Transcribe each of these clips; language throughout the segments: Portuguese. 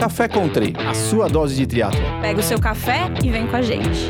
Café Country, a sua dose de triatlo. Pega o seu café e vem com a gente.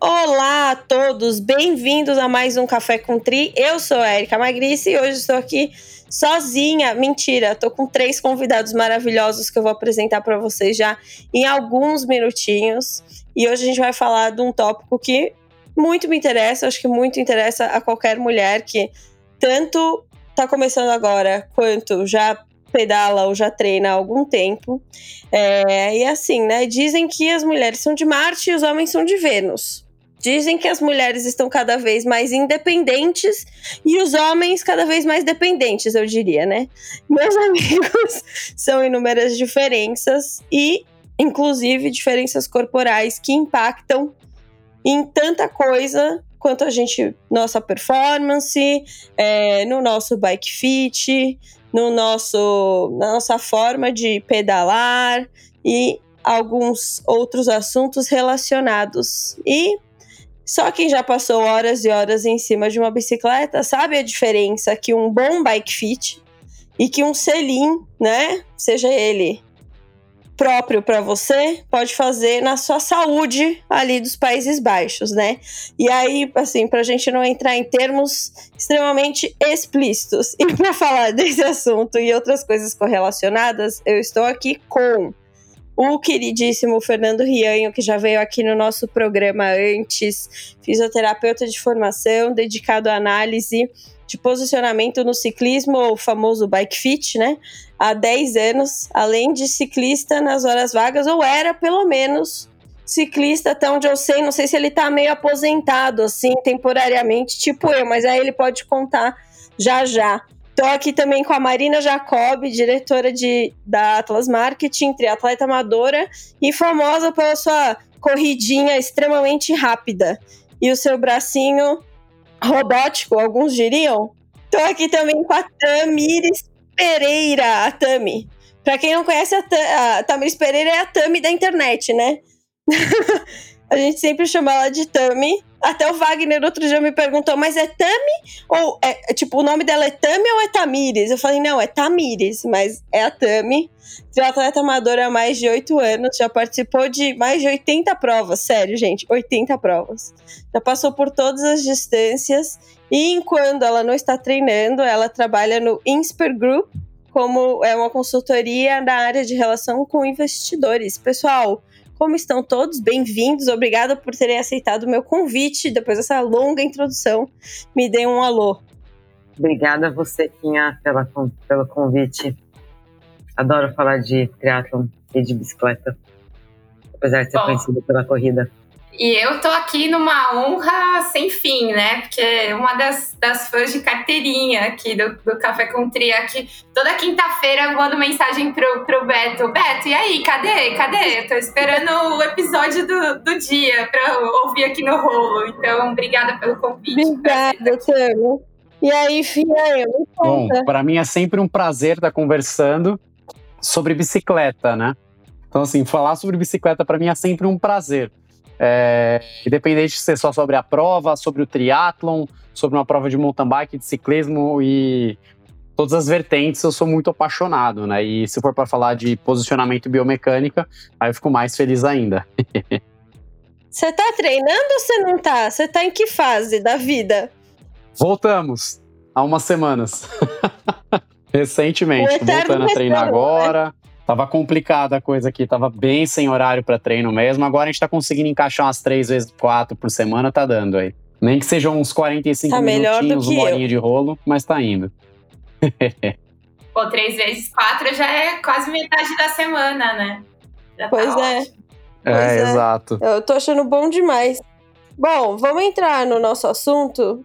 Olá a todos, bem-vindos a mais um Café com Tri. Eu sou a Erika Magrice e hoje estou aqui sozinha. Mentira, estou com três convidados maravilhosos que eu vou apresentar para vocês já em alguns minutinhos. E hoje a gente vai falar de um tópico que muito me interessa, acho que muito interessa a qualquer mulher que tanto está começando agora quanto já pedala ou já treina há algum tempo. É, e assim, né? Dizem que as mulheres são de Marte e os homens são de Vênus. Dizem que as mulheres estão cada vez mais independentes e os homens cada vez mais dependentes, eu diria, né? Meus amigos, são inúmeras diferenças e, inclusive, diferenças corporais que impactam em tanta coisa quanto a gente, nossa performance, é, no nosso bike fit, no nosso, na nossa forma de pedalar e alguns outros assuntos relacionados. E só quem já passou horas e horas em cima de uma bicicleta sabe a diferença que um bom bike fit e que um selim, né, seja ele próprio para você pode fazer na sua saúde ali dos Países Baixos, né? E aí, assim, para a gente não entrar em termos extremamente explícitos e para falar desse assunto e outras coisas correlacionadas, eu estou aqui com o queridíssimo Fernando Rianho, que já veio aqui no nosso programa antes, fisioterapeuta de formação, dedicado à análise de posicionamento no ciclismo, o famoso bike fit, né? Há 10 anos, além de ciclista nas horas vagas, ou era pelo menos ciclista, até onde eu sei, não sei se ele tá meio aposentado, assim, temporariamente, tipo eu, mas aí ele pode contar já já. Tô aqui também com a Marina Jacob, diretora de, da Atlas Marketing, triatleta amadora e famosa pela sua corridinha extremamente rápida. E o seu bracinho robótico, alguns diriam. Tô aqui também com a Tamires Pereira, a Tami. Pra quem não conhece, a, a Tamires Pereira é a Tami da internet, né? a gente sempre chama ela de Tami. Até o Wagner outro dia me perguntou, mas é Tami? Ou é, tipo, o nome dela é Tami ou é Tamires? Eu falei, não, é Tamires, mas é a Tami. Triatleta amadora há mais de oito anos, já participou de mais de 80 provas, sério, gente, 80 provas. Já passou por todas as distâncias e enquanto ela não está treinando, ela trabalha no Insper Group, como é uma consultoria na área de relação com investidores. Pessoal, como estão todos? Bem-vindos. Obrigada por terem aceitado o meu convite. Depois dessa longa introdução, me dê um alô. Obrigada a você, Quinha, pela, pelo convite. Adoro falar de triatlon e de bicicleta, apesar de ser Bom, conhecido pela corrida. E eu tô aqui numa honra sem fim, né? Porque uma das, das fãs de carteirinha aqui do, do Café com Tria, que toda quinta-feira eu mando mensagem pro, pro Beto. Beto, e aí, cadê? Cadê? Eu tô esperando o episódio do, do dia pra ouvir aqui no rolo. Então, obrigada pelo convite. Obrigada, Tano. E aí, Fia, Bom, para mim é sempre um prazer estar conversando sobre bicicleta, né? Então, assim, falar sobre bicicleta para mim é sempre um prazer. É, independente de ser só sobre a prova, sobre o triatlon, sobre uma prova de mountain bike, de ciclismo e todas as vertentes, eu sou muito apaixonado, né? E se for para falar de posicionamento biomecânica, aí eu fico mais feliz ainda. Você tá treinando ou você não tá? Você tá em que fase da vida? Voltamos há umas semanas. Recentemente, voltando a treinar né? Tava complicada a coisa aqui, tava bem sem horário para treino mesmo. Agora a gente tá conseguindo encaixar umas três vezes quatro por semana, tá dando aí. Nem que sejam uns 45 tá minutinhos, uma horinha de rolo, mas tá indo. Pô, três vezes quatro já é quase metade da semana, né? Já tá pois tá é. Pois é, é, exato. Eu tô achando bom demais. Bom, vamos entrar no nosso assunto.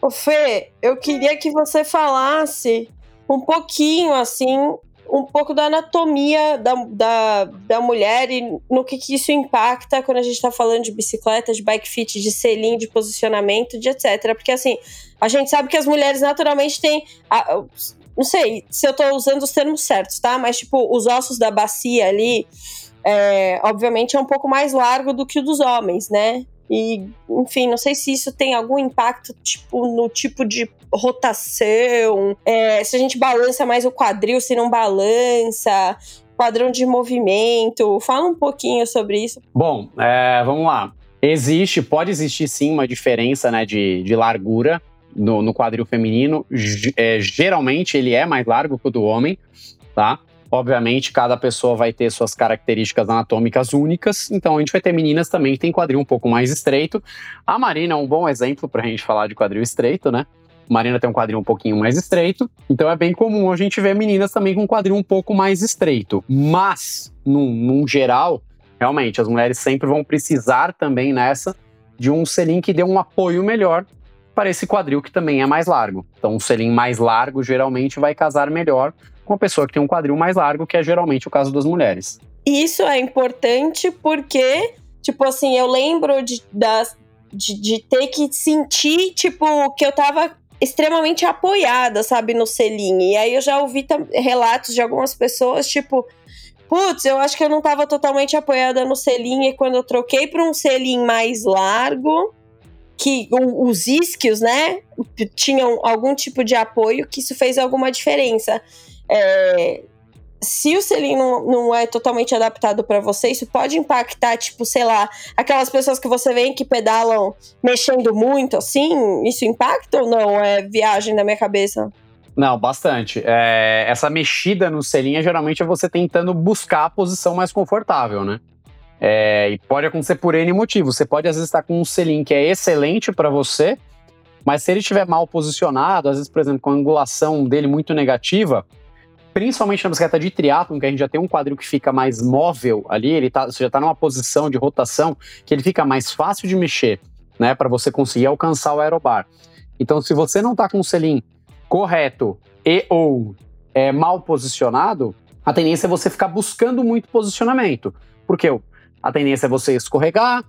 Ô Fê, eu queria que você falasse um pouquinho, assim, um pouco da anatomia da, da, da mulher e no que, que isso impacta quando a gente está falando de bicicleta, de bike fit, de selim, de posicionamento, de etc. Porque assim, a gente sabe que as mulheres naturalmente têm. A, não sei se eu estou usando os termos certos, tá? Mas, tipo, os ossos da bacia ali, é, obviamente, é um pouco mais largo do que o dos homens, né? E, enfim, não sei se isso tem algum impacto, tipo, no tipo de rotação, é, se a gente balança mais o quadril, se não balança, padrão de movimento? Fala um pouquinho sobre isso. Bom, é, vamos lá. Existe, pode existir sim uma diferença né, de, de largura no, no quadril feminino. G é, geralmente ele é mais largo que o do homem, tá? Obviamente, cada pessoa vai ter suas características anatômicas únicas, então a gente vai ter meninas também que tem quadril um pouco mais estreito. A Marina é um bom exemplo para a gente falar de quadril estreito, né? Marina tem um quadril um pouquinho mais estreito, então é bem comum a gente ver meninas também com quadril um pouco mais estreito. Mas, num, num geral, realmente, as mulheres sempre vão precisar também nessa de um selim que dê um apoio melhor para esse quadril que também é mais largo. Então, um selim mais largo geralmente vai casar melhor com a pessoa que tem um quadril mais largo, que é geralmente o caso das mulheres. Isso é importante porque, tipo assim, eu lembro de, das, de, de ter que sentir, tipo, que eu tava extremamente apoiada, sabe, no selim. E aí eu já ouvi relatos de algumas pessoas, tipo, putz, eu acho que eu não tava totalmente apoiada no selim e quando eu troquei para um selim mais largo, que os isquios, né, tinham algum tipo de apoio, que isso fez alguma diferença. É, se o selim não, não é totalmente adaptado para você, isso pode impactar, tipo, sei lá, aquelas pessoas que você vê que pedalam mexendo muito, assim, isso impacta ou não? É viagem da minha cabeça? Não, bastante. É, essa mexida no selim é geralmente é você tentando buscar a posição mais confortável, né? É, e pode acontecer por N motivos. Você pode, às vezes, estar com um selim que é excelente para você, mas se ele estiver mal posicionado, às vezes, por exemplo, com a angulação dele muito negativa, principalmente na bicicleta de triatlon, que a gente já tem um quadril que fica mais móvel ali, ele tá, você já está numa posição de rotação que ele fica mais fácil de mexer, né, para você conseguir alcançar o aerobar. Então, se você não está com o selim correto e ou é, mal posicionado, a tendência é você ficar buscando muito posicionamento. Porque a tendência é você escorregar,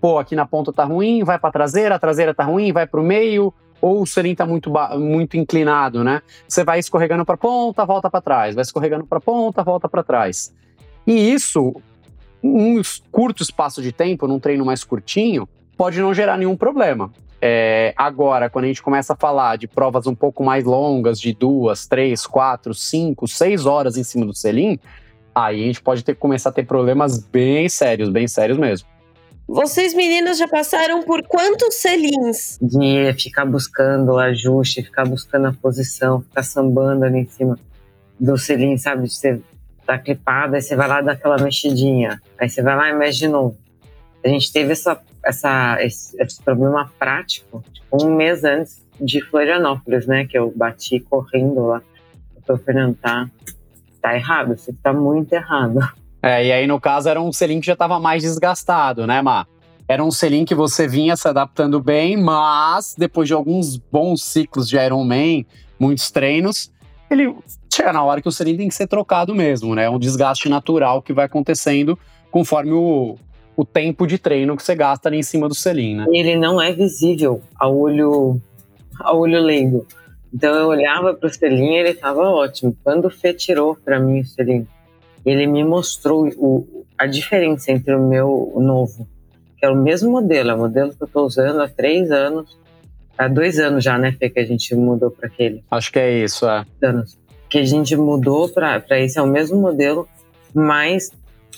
pô, aqui na ponta tá ruim, vai para traseira, a traseira tá ruim, vai para o meio, ou o selim está muito, muito inclinado, né? Você vai escorregando para ponta, volta para trás, vai escorregando para ponta, volta para trás. E isso, um curto espaço de tempo, num treino mais curtinho, pode não gerar nenhum problema. É, agora, quando a gente começa a falar de provas um pouco mais longas, de duas, três, quatro, cinco, seis horas em cima do selim, aí a gente pode ter, começar a ter problemas bem sérios, bem sérios mesmo. Vocês meninas já passaram por quantos selins? De ficar buscando o ajuste, ficar buscando a posição, ficar sambando ali em cima do selim, sabe? Você tá clipado, aí você vai lá dar aquela mexidinha, aí você vai lá e mexe de novo. A gente teve essa, essa, esse, esse problema prático tipo, um mês antes de Florianópolis, né? Que eu bati correndo lá. O Fernando tá, tá errado, você tá muito errado. É, e aí no caso era um selim que já estava mais desgastado, né, Má? Era um selim que você vinha se adaptando bem, mas depois de alguns bons ciclos de Ironman, muitos treinos, ele chega na hora que o selim tem que ser trocado mesmo, né? É um desgaste natural que vai acontecendo conforme o, o tempo de treino que você gasta ali em cima do selim, né? Ele não é visível ao olho, ao olho leigo. Então eu olhava para o selim e ele estava ótimo. Quando o Fê tirou para mim o selim ele me mostrou o, a diferença entre o meu novo, que é o mesmo modelo, é o modelo que eu estou usando há três anos, há dois anos já, né, Fê, que a gente mudou para aquele. Acho que é isso, é. Anos. Que a gente mudou para esse, é o mesmo modelo, mas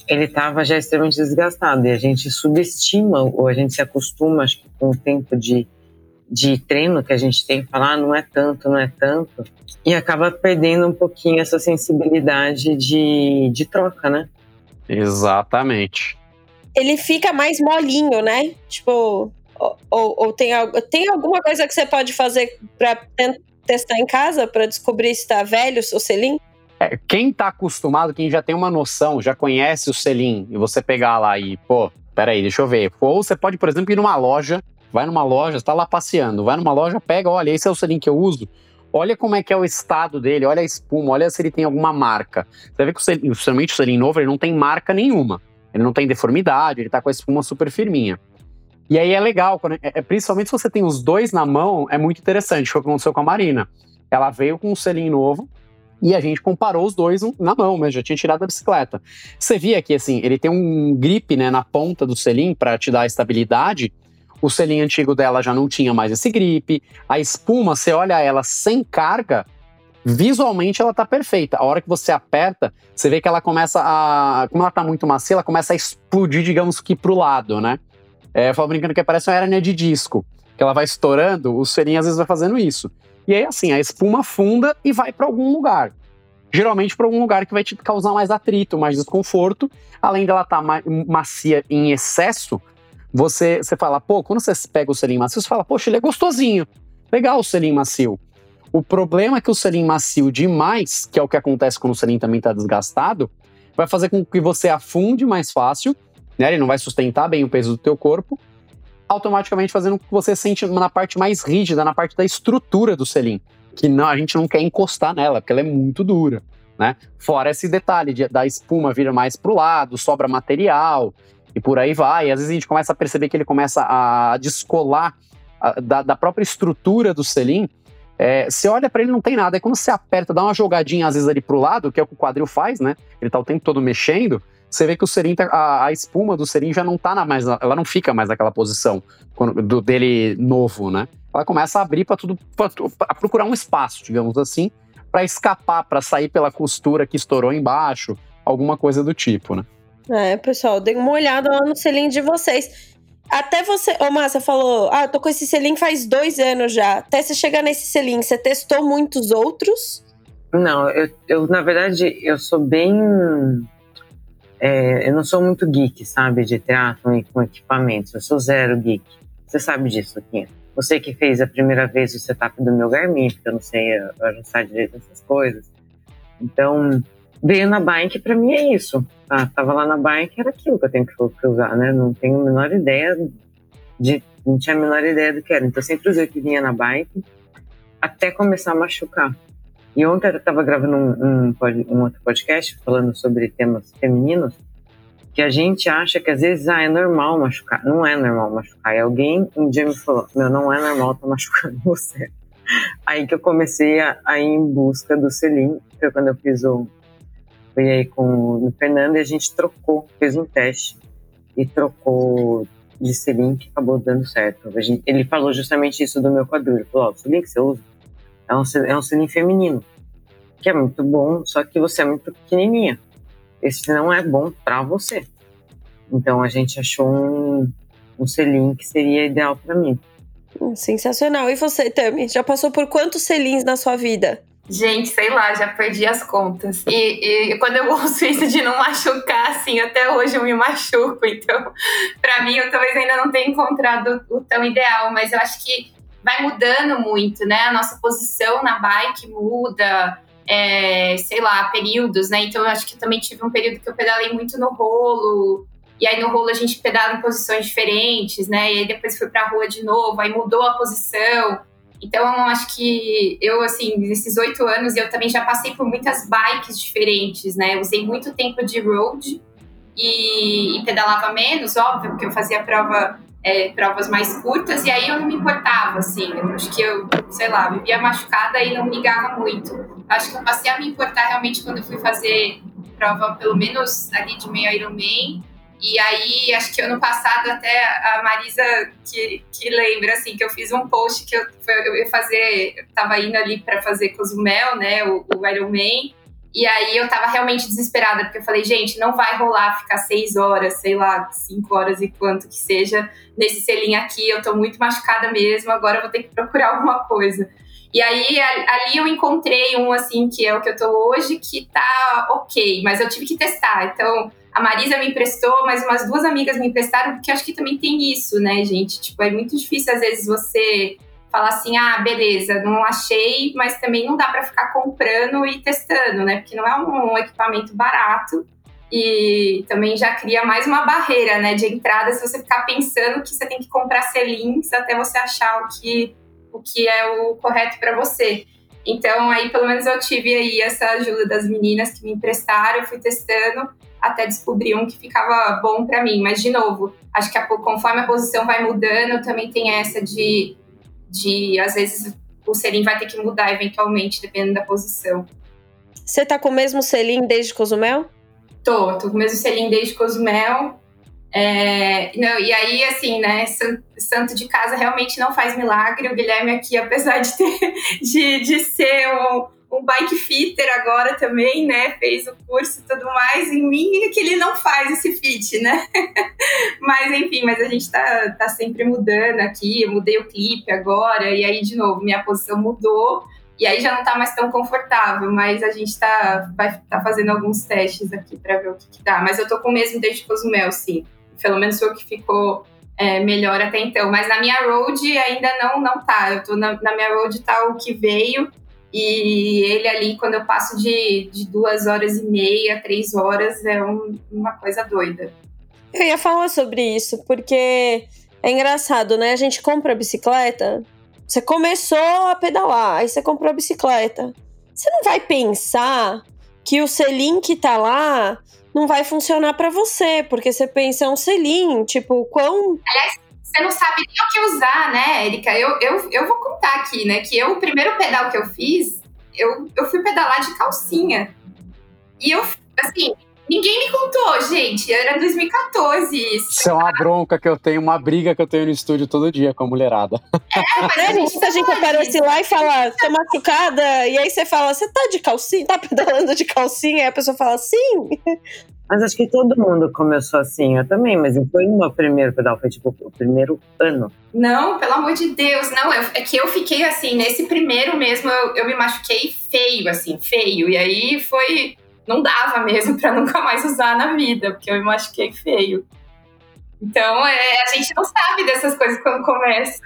ele estava já extremamente desgastado e a gente subestima ou a gente se acostuma, acho que com o tempo de de treino que a gente tem que falar, não é tanto, não é tanto, e acaba perdendo um pouquinho essa sensibilidade de, de troca, né? Exatamente. Ele fica mais molinho, né? Tipo, ou, ou tem, tem alguma coisa que você pode fazer para testar em casa para descobrir se está velho o selim? É, quem tá acostumado, quem já tem uma noção, já conhece o selim, e você pegar lá e, pô, peraí, deixa eu ver. Ou você pode, por exemplo, ir numa loja Vai numa loja, está lá passeando, vai numa loja, pega, olha, esse é o selim que eu uso. Olha como é que é o estado dele, olha a espuma, olha se ele tem alguma marca. Você vê que o selim, o selim novo, ele não tem marca nenhuma. Ele não tem deformidade, ele tá com a espuma super firminha. E aí é legal, quando, é, é, principalmente se você tem os dois na mão, é muito interessante. Foi o que aconteceu com a Marina. Ela veio com um selim novo, e a gente comparou os dois na mão, mas já tinha tirado da bicicleta. Você via que assim, ele tem um grip né, na ponta do selim para te dar estabilidade, o selim antigo dela já não tinha mais esse grip. A espuma, você olha ela sem carga, visualmente ela tá perfeita. A hora que você aperta, você vê que ela começa a. Como ela tá muito macia, ela começa a explodir, digamos que pro lado, né? É, eu falo brincando que parece uma hérnia de disco. Que ela vai estourando, o selinho às vezes vai fazendo isso. E aí, assim, a espuma funda e vai para algum lugar. Geralmente para algum lugar que vai te causar mais atrito, mais desconforto. Além dela estar tá macia em excesso, você, você fala, pô, quando você pega o selim macio, você fala, poxa, ele é gostosinho. Legal o selim macio. O problema é que o selim macio demais, que é o que acontece quando o selim também está desgastado, vai fazer com que você afunde mais fácil, né? Ele não vai sustentar bem o peso do teu corpo, automaticamente fazendo com que você sente na parte mais rígida, na parte da estrutura do selim, que não, a gente não quer encostar nela, porque ela é muito dura, né? Fora esse detalhe de, da espuma vir mais pro lado, sobra material e por aí vai. E às vezes a gente começa a perceber que ele começa a descolar a, da, da própria estrutura do selim é, você olha para ele não tem nada. Aí quando você aperta, dá uma jogadinha às vezes ali pro lado, que é o que o quadril faz, né? Ele tá o tempo todo mexendo. Você vê que o serim, tá, a, a, espuma do serim já não tá na mais, ela não fica mais naquela posição quando, do dele novo, né? Ela começa a abrir para tudo, para procurar um espaço, digamos assim, para escapar, para sair pela costura que estourou embaixo, alguma coisa do tipo, né? É, pessoal, dê uma olhada lá no selim de vocês. Até você. Ô, Márcia falou: Ah, eu tô com esse selim faz dois anos já. Até você chegar nesse selim, você testou muitos outros? Não, eu, eu na verdade, eu sou bem. É, eu não sou muito geek, sabe, de teatro com equipamentos. Eu sou zero geek. Você sabe disso aqui. Você que fez a primeira vez o setup do meu Garmin, porque eu não sei ajustar direito essas coisas. Então, veio na bike, para mim é isso. Ah, tava lá na bike, era aquilo que eu tenho que usar, né? Não tenho a menor ideia de. Não tinha a menor ideia do que era. Então, eu sempre usei o que vinha na bike até começar a machucar. E ontem eu estava gravando um, um, um, outro podcast falando sobre temas femininos, que a gente acha que às vezes ah, é normal machucar. Não é normal machucar. E alguém um dia me falou: Meu, não é normal tá machucando você. Aí que eu comecei a, a ir em busca do selim, foi quando eu fiz o, fui aí com o Fernando e a gente trocou, fez um teste e trocou de selim que acabou dando certo. Gente, ele falou justamente isso do meu quadril. Ele falou: oh, o que você usa é um, é um feminino, que é muito bom, só que você é muito pequenininha. Esse não é bom para você. Então a gente achou um, um selim que seria ideal para mim. Sensacional. E você, Tami, já passou por quantos selins na sua vida? Gente, sei lá, já perdi as contas. E, e, quando eu ouço isso de não machucar, assim, até hoje eu me machuco. Então, para mim, eu talvez ainda não tenha encontrado o tão ideal, mas eu acho que vai mudando muito, né? A nossa posição na bike muda, é, sei lá, períodos, né? Então, eu acho que também tive um período que eu pedalei muito no rolo. E aí no rolo a gente pedala em posições diferentes, né? E aí depois fui pra rua de novo, aí mudou a posição. Então, acho que eu, assim, nesses oito anos, eu também já passei por muitas bikes diferentes, né? Eu usei muito tempo de road e, e pedalava menos, óbvio, porque eu fazia prova, é, provas mais curtas, e aí eu não me importava, assim. Eu acho que eu, sei lá, vivia machucada e não me ligava muito. Acho que eu passei a me importar realmente quando eu fui fazer prova, pelo menos ali de meio Ironman, e aí, acho que ano passado até a Marisa que, que lembra, assim, que eu fiz um post que eu, eu ia fazer, eu tava indo ali para fazer Cozumel, né, o, o Ironman, e aí eu tava realmente desesperada, porque eu falei, gente, não vai rolar ficar seis horas, sei lá, cinco horas e quanto que seja, nesse selinho aqui, eu tô muito machucada mesmo, agora eu vou ter que procurar alguma coisa. E aí, ali eu encontrei um, assim, que é o que eu tô hoje, que tá ok, mas eu tive que testar, então a Marisa me emprestou, mas umas duas amigas me emprestaram, porque acho que também tem isso, né, gente? Tipo, é muito difícil às vezes você falar assim, ah, beleza, não achei, mas também não dá para ficar comprando e testando, né? Porque não é um, equipamento barato e também já cria mais uma barreira, né, de entrada se você ficar pensando que você tem que comprar selins até você achar o que o que é o correto para você. Então, aí pelo menos eu tive aí essa ajuda das meninas que me emprestaram, eu fui testando até descobrir um que ficava bom para mim. Mas, de novo, acho que a, conforme a posição vai mudando, também tem essa de, de às vezes, o selim vai ter que mudar eventualmente, dependendo da posição. Você tá com o mesmo selim desde Cozumel? Tô, tô com o mesmo selim desde Cozumel. É, não, e aí, assim, né, santo de casa realmente não faz milagre. O Guilherme aqui, apesar de, ter, de, de ser um, um bike fitter agora também, né? Fez o curso e tudo mais. Em mim é que ele não faz esse fit, né? mas enfim, mas a gente tá, tá sempre mudando aqui. Eu mudei o clipe agora, e aí, de novo, minha posição mudou. E aí já não tá mais tão confortável, mas a gente tá, vai tá fazendo alguns testes aqui para ver o que, que dá. Mas eu tô com o mesmo desde Cozumel, sim. Pelo menos foi o que ficou é, melhor até então. Mas na minha road ainda não, não tá. Eu tô na, na minha road tá o que veio. E ele ali, quando eu passo de, de duas horas e meia, três horas, é um, uma coisa doida. Eu ia falar sobre isso, porque é engraçado, né? A gente compra a bicicleta, você começou a pedalar, aí você comprou a bicicleta. Você não vai pensar que o selim que tá lá não vai funcionar para você, porque você pensa é um selim, tipo, quão. Aliás, você não sabe nem o que usar, né, Erika? Eu, eu, eu vou contar aqui, né, que eu, o primeiro pedal que eu fiz, eu, eu fui pedalar de calcinha. E eu, assim, Ninguém me contou, gente. Era 2014 isso. Isso é uma bronca que eu tenho, uma briga que eu tenho no estúdio todo dia com a mulherada. É, mas a gente, a gente aparece lá e fala, tô machucada, e aí você fala, você tá de calcinha? Tá pedalando de calcinha? E a pessoa fala, sim. Mas acho que todo mundo começou assim, eu também, mas não foi no meu primeiro pedal, foi tipo o primeiro ano. Não, pelo amor de Deus, não, eu, é que eu fiquei assim, nesse primeiro mesmo, eu, eu me machuquei feio, assim, feio, e aí foi não dava mesmo para nunca mais usar na vida, porque eu me machuquei feio. Então, é, a gente não sabe dessas coisas quando começa.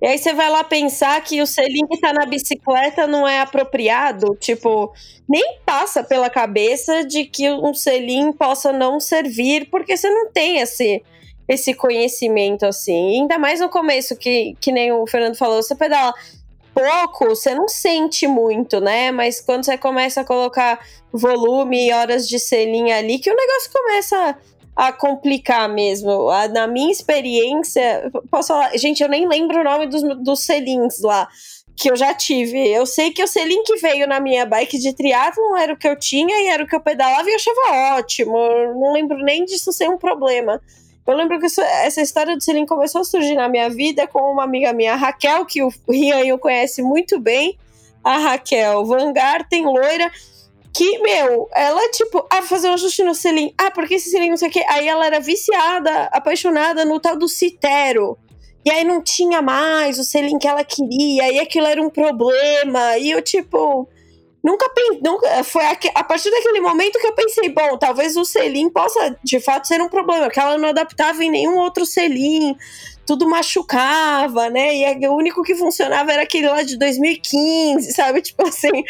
E aí você vai lá pensar que o selim que tá na bicicleta não é apropriado, tipo, nem passa pela cabeça de que um selim possa não servir, porque você não tem esse, esse conhecimento assim. E ainda mais no começo, que, que nem o Fernando falou, você pedala pouco, você não sente muito, né? Mas quando você começa a colocar volume e horas de selinha ali, que o negócio começa a complicar mesmo. Na minha experiência, posso falar, gente, eu nem lembro o nome dos, dos selins lá que eu já tive. Eu sei que o selim que veio na minha bike de triatlon era o que eu tinha e era o que eu pedalava e eu achava ótimo. Eu não lembro nem disso ser um problema. Eu lembro que isso, essa história do selim começou a surgir na minha vida com uma amiga minha, Raquel, que o Rian conhece muito bem. A Raquel Van Garten, loira, que, meu, ela, tipo, ah, fazer um ajuste no selim. Ah, porque esse selim não sei o quê. Aí ela era viciada, apaixonada no tal do Citero. E aí não tinha mais o selim que ela queria, e aquilo era um problema. E eu, tipo, Nunca, nunca foi a, a, partir daquele momento que eu pensei, bom, talvez o selim possa de fato ser um problema, porque ela não adaptava em nenhum outro selim, tudo machucava, né? E o único que funcionava era aquele lá de 2015, sabe? Tipo assim.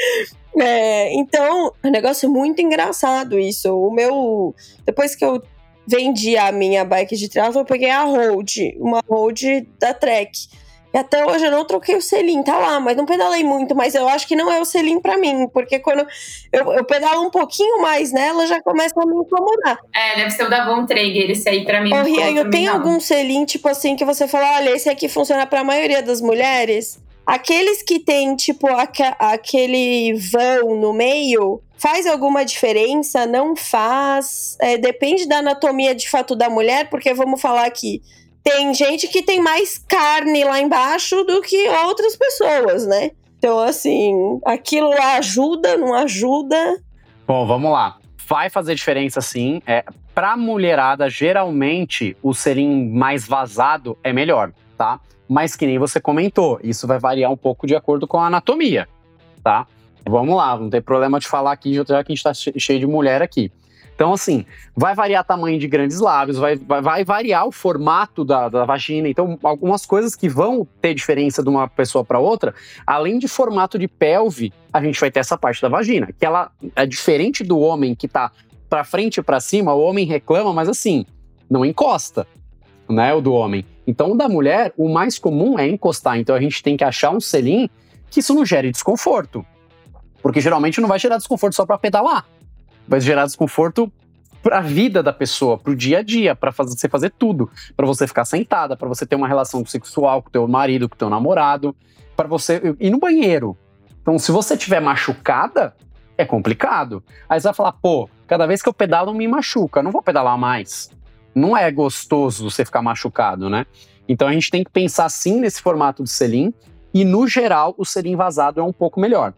É, então, é um negócio muito engraçado isso. O meu. Depois que eu vendi a minha bike de triathlon, eu peguei a Road, uma Road da Trek. E até hoje eu não troquei o selim, tá lá, mas não pedalei muito, mas eu acho que não é o selim para mim, porque quando eu, eu, pedalo um pouquinho mais nela, já começa a me incomodar. É, deve ser o da Von Traeger, esse aí pra mim. Ô, Rian, tem algum selim, tipo assim, que você fala, olha, esse aqui funciona pra maioria das mulheres? Aqueles que tem, tipo, aque, aquele vão no meio, faz alguma diferença? Não faz? É, depende da anatomia de fato da mulher, porque vamos falar aqui tem gente que tem mais carne lá embaixo do que outras pessoas, né? Então, assim, aquilo lá ajuda, não ajuda. Bom, vamos lá. Vai fazer diferença sim. É, pra mulherada, geralmente, o selim mais vazado é melhor, tá? Mas que nem você comentou, isso vai variar um pouco de acordo com a anatomia, tá? Vamos lá, não tem problema de falar aqui, já que a gente tá cheio de mulher aqui. Então, assim, vai variar tamanho de grandes lábios, vai, vai, vai variar o formato da, da, vagina. Então, algumas coisas que vão ter diferença de uma pessoa para outra, além de formato de pelve, a gente vai ter essa parte da vagina, que ela é diferente do homem que tá para frente e para cima, o homem reclama, mas assim, não encosta, né, o do homem. Então, o da mulher, o mais comum é encostar. Então, a gente tem que achar um selim que isso não gere desconforto. Porque geralmente não vai gerar desconforto só para pedalar vai gerar desconforto para a vida da pessoa, para o dia a dia, para você fazer tudo, para você ficar sentada, para você ter uma relação sexual com teu marido, com teu namorado, para você ir no banheiro. Então, se você tiver machucada, é complicado. Aí você vai falar, pô, cada vez que eu pedalo me machuca, não vou pedalar mais. Não é gostoso você ficar machucado, né? Então a gente tem que pensar sim nesse formato de selim e no geral o selim vazado é um pouco melhor.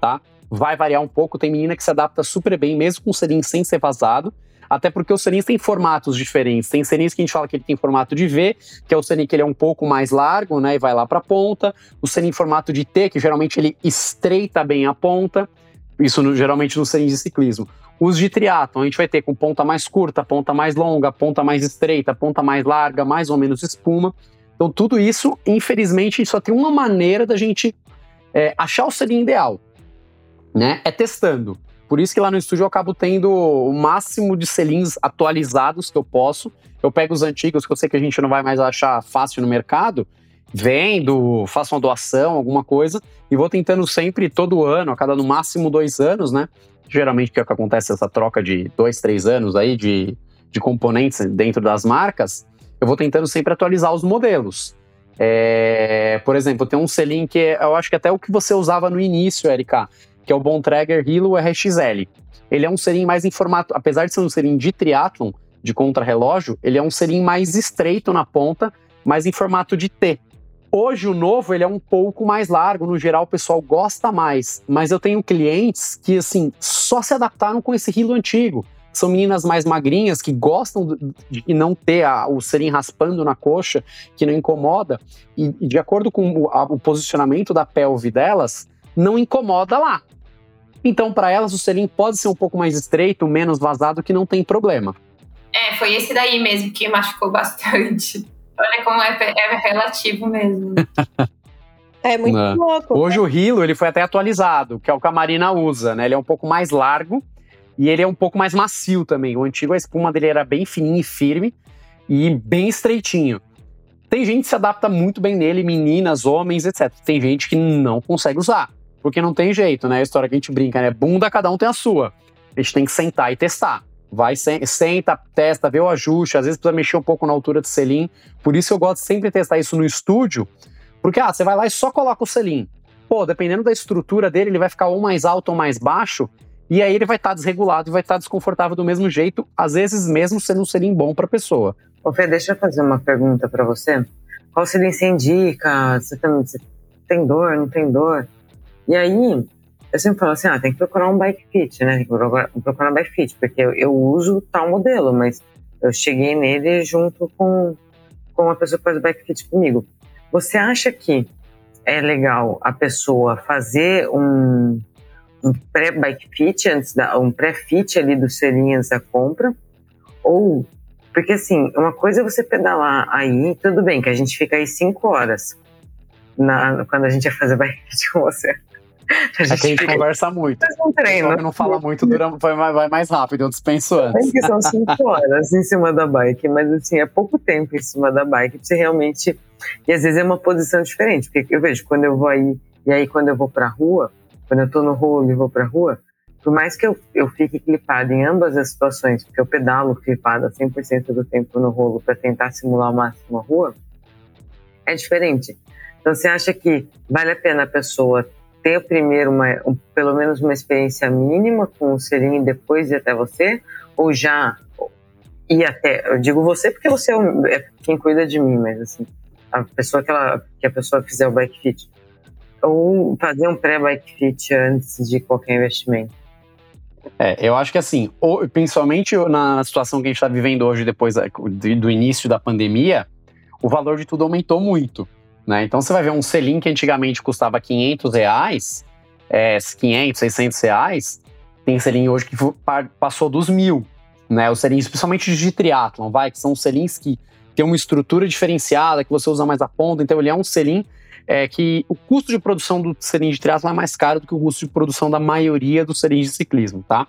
tá? Vai variar um pouco, tem menina que se adapta super bem, mesmo com o selim sem ser vazado, até porque os selins têm formatos diferentes. Tem selins que a gente fala que ele tem formato de V, que é o selim que ele é um pouco mais largo, né, e vai lá para a ponta. O selim em formato de T, que geralmente ele estreita bem a ponta. Isso no, geralmente nos selins de ciclismo. Os de triatlon, a gente vai ter com ponta mais curta, ponta mais longa, ponta mais estreita, ponta mais larga, mais ou menos espuma. Então tudo isso, infelizmente, só tem uma maneira da gente é, achar o selim ideal, né? É testando. Por isso que lá no estúdio eu acabo tendo o máximo de selins atualizados que eu posso. Eu pego os antigos que eu sei que a gente não vai mais achar fácil no mercado, vendo, faço uma doação, alguma coisa, e vou tentando sempre, todo ano, a cada no máximo dois anos, né? Geralmente que é o que acontece essa troca de dois, três anos aí de, de componentes dentro das marcas, eu vou tentando sempre atualizar os modelos. É, por exemplo, tem um selim que eu acho que até o que você usava no início, Erika, que é o Bontrager Hilo RXL. Ele é um selim mais em formato, apesar de ser um selim de triatlon, de contrarrelógio, ele é um selim mais estreito na ponta, mas em formato de T. Hoje o novo ele é um pouco mais largo, no geral o pessoal gosta mais, mas eu tenho clientes que assim só se adaptaram com esse hilo antigo. São meninas mais magrinhas que gostam de não ter a, o selim raspando na coxa, que não incomoda, e, e de acordo com o, a, o posicionamento da pelve delas, não incomoda lá. Então, para elas, o selim pode ser um pouco mais estreito, menos vazado, que não tem problema. É, foi esse daí mesmo que machucou bastante. Olha como é, é relativo mesmo. É muito não. louco. Hoje né? o Hilo ele foi até atualizado, que é o que a Marina usa, né? Ele é um pouco mais largo e ele é um pouco mais macio também. O antigo a espuma dele era bem fininha e firme e bem estreitinho. Tem gente que se adapta muito bem nele, meninas, homens, etc. Tem gente que não consegue usar. Porque não tem jeito, né? A história que a gente brinca, né? Bunda, cada um tem a sua. A gente tem que sentar e testar. Vai, senta, testa, vê o ajuste, às vezes precisa mexer um pouco na altura do selim. Por isso eu gosto de sempre testar isso no estúdio, porque ah, você vai lá e só coloca o selim. Pô, dependendo da estrutura dele, ele vai ficar ou mais alto ou mais baixo, e aí ele vai estar tá desregulado e vai estar tá desconfortável do mesmo jeito, às vezes mesmo sendo um selim bom para a pessoa. Ô Fê, deixa eu fazer uma pergunta para você. Qual selim você indica? Você tem, você tem dor, não tem dor? E aí, eu sempre falo assim, ah, tem que procurar um bike fit, né? Tem que procurar, procurar um bike fit, porque eu, eu, uso tal modelo, mas eu cheguei nele junto com, com uma pessoa que faz o bike fit comigo. Você acha que é legal a pessoa fazer um, um pré-bike fit, antes da, um pré-fit ali dos selinhas da compra? Ou, porque assim, uma coisa é você pedalar aí, tudo bem, que a gente fica aí cinco horas na, quando a gente ia fazer bike fit com você. A gente, é que a gente conversa muito. Um treino. não fala muito, dura, vai, vai mais rápido, eu dispenso antes. que são cinco horas em cima da bike, mas assim, é pouco tempo em cima da bike pra você realmente. E às vezes é uma posição diferente, porque eu vejo quando eu vou aí, e aí quando eu vou pra rua, quando eu tô no rolo e vou pra rua, por mais que eu, eu fique clipado em ambas as situações, porque eu pedalo clipada 100% do tempo no rolo para tentar simular ao máximo a rua, é diferente. Então, você acha que vale a pena a pessoa ter primeiro uma, um, pelo menos uma experiência mínima com o selim e depois ir até você? Ou já ir até. Eu digo você porque você é, é quem cuida de mim, mas assim, a pessoa que, ela, que a pessoa fizer o bike fit. Ou fazer um pré-bike fit antes de qualquer investimento. É, eu acho que assim, principalmente na situação que a gente está vivendo hoje, depois do início da pandemia, o valor de tudo aumentou muito. Né? Então você vai ver um selim que antigamente custava 500 reais, é, 500, 600 reais, tem selim hoje que passou dos mil. Né? Os selins, principalmente de triatlon, vai, que são selins que tem uma estrutura diferenciada, que você usa mais a ponta, então ele é um selim é, que o custo de produção do selim de triatlon é mais caro do que o custo de produção da maioria dos selins de ciclismo, tá?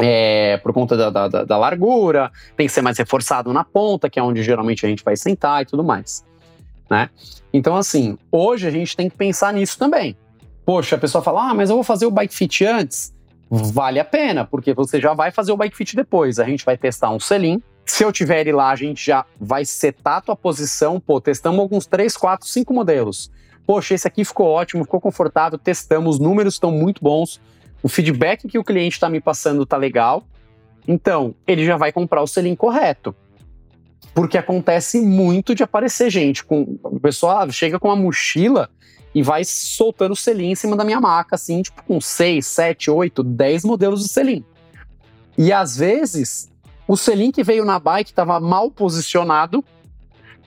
É, por conta da, da, da, largura, tem que ser mais reforçado na ponta, que é onde geralmente a gente vai sentar e tudo mais né? Então, assim, hoje a gente tem que pensar nisso também. Poxa, a pessoa fala, ah, mas eu vou fazer o bike fit antes. Vale a pena, porque você já vai fazer o bike fit depois. A gente vai testar um selim. Se eu tiver ele lá, a gente já vai setar a tua posição. Pô, testamos alguns 3, 4, 5 modelos. Poxa, esse aqui ficou ótimo, ficou confortável, testamos, os números estão muito bons. O feedback que o cliente está me passando tá legal. Então, ele já vai comprar o selim correto. Porque acontece muito de aparecer gente com. O pessoal chega com uma mochila e vai soltando o selim em cima da minha maca, assim, tipo, com 6, 7, 8, 10 modelos de selim. E às vezes, o selim que veio na bike estava mal posicionado,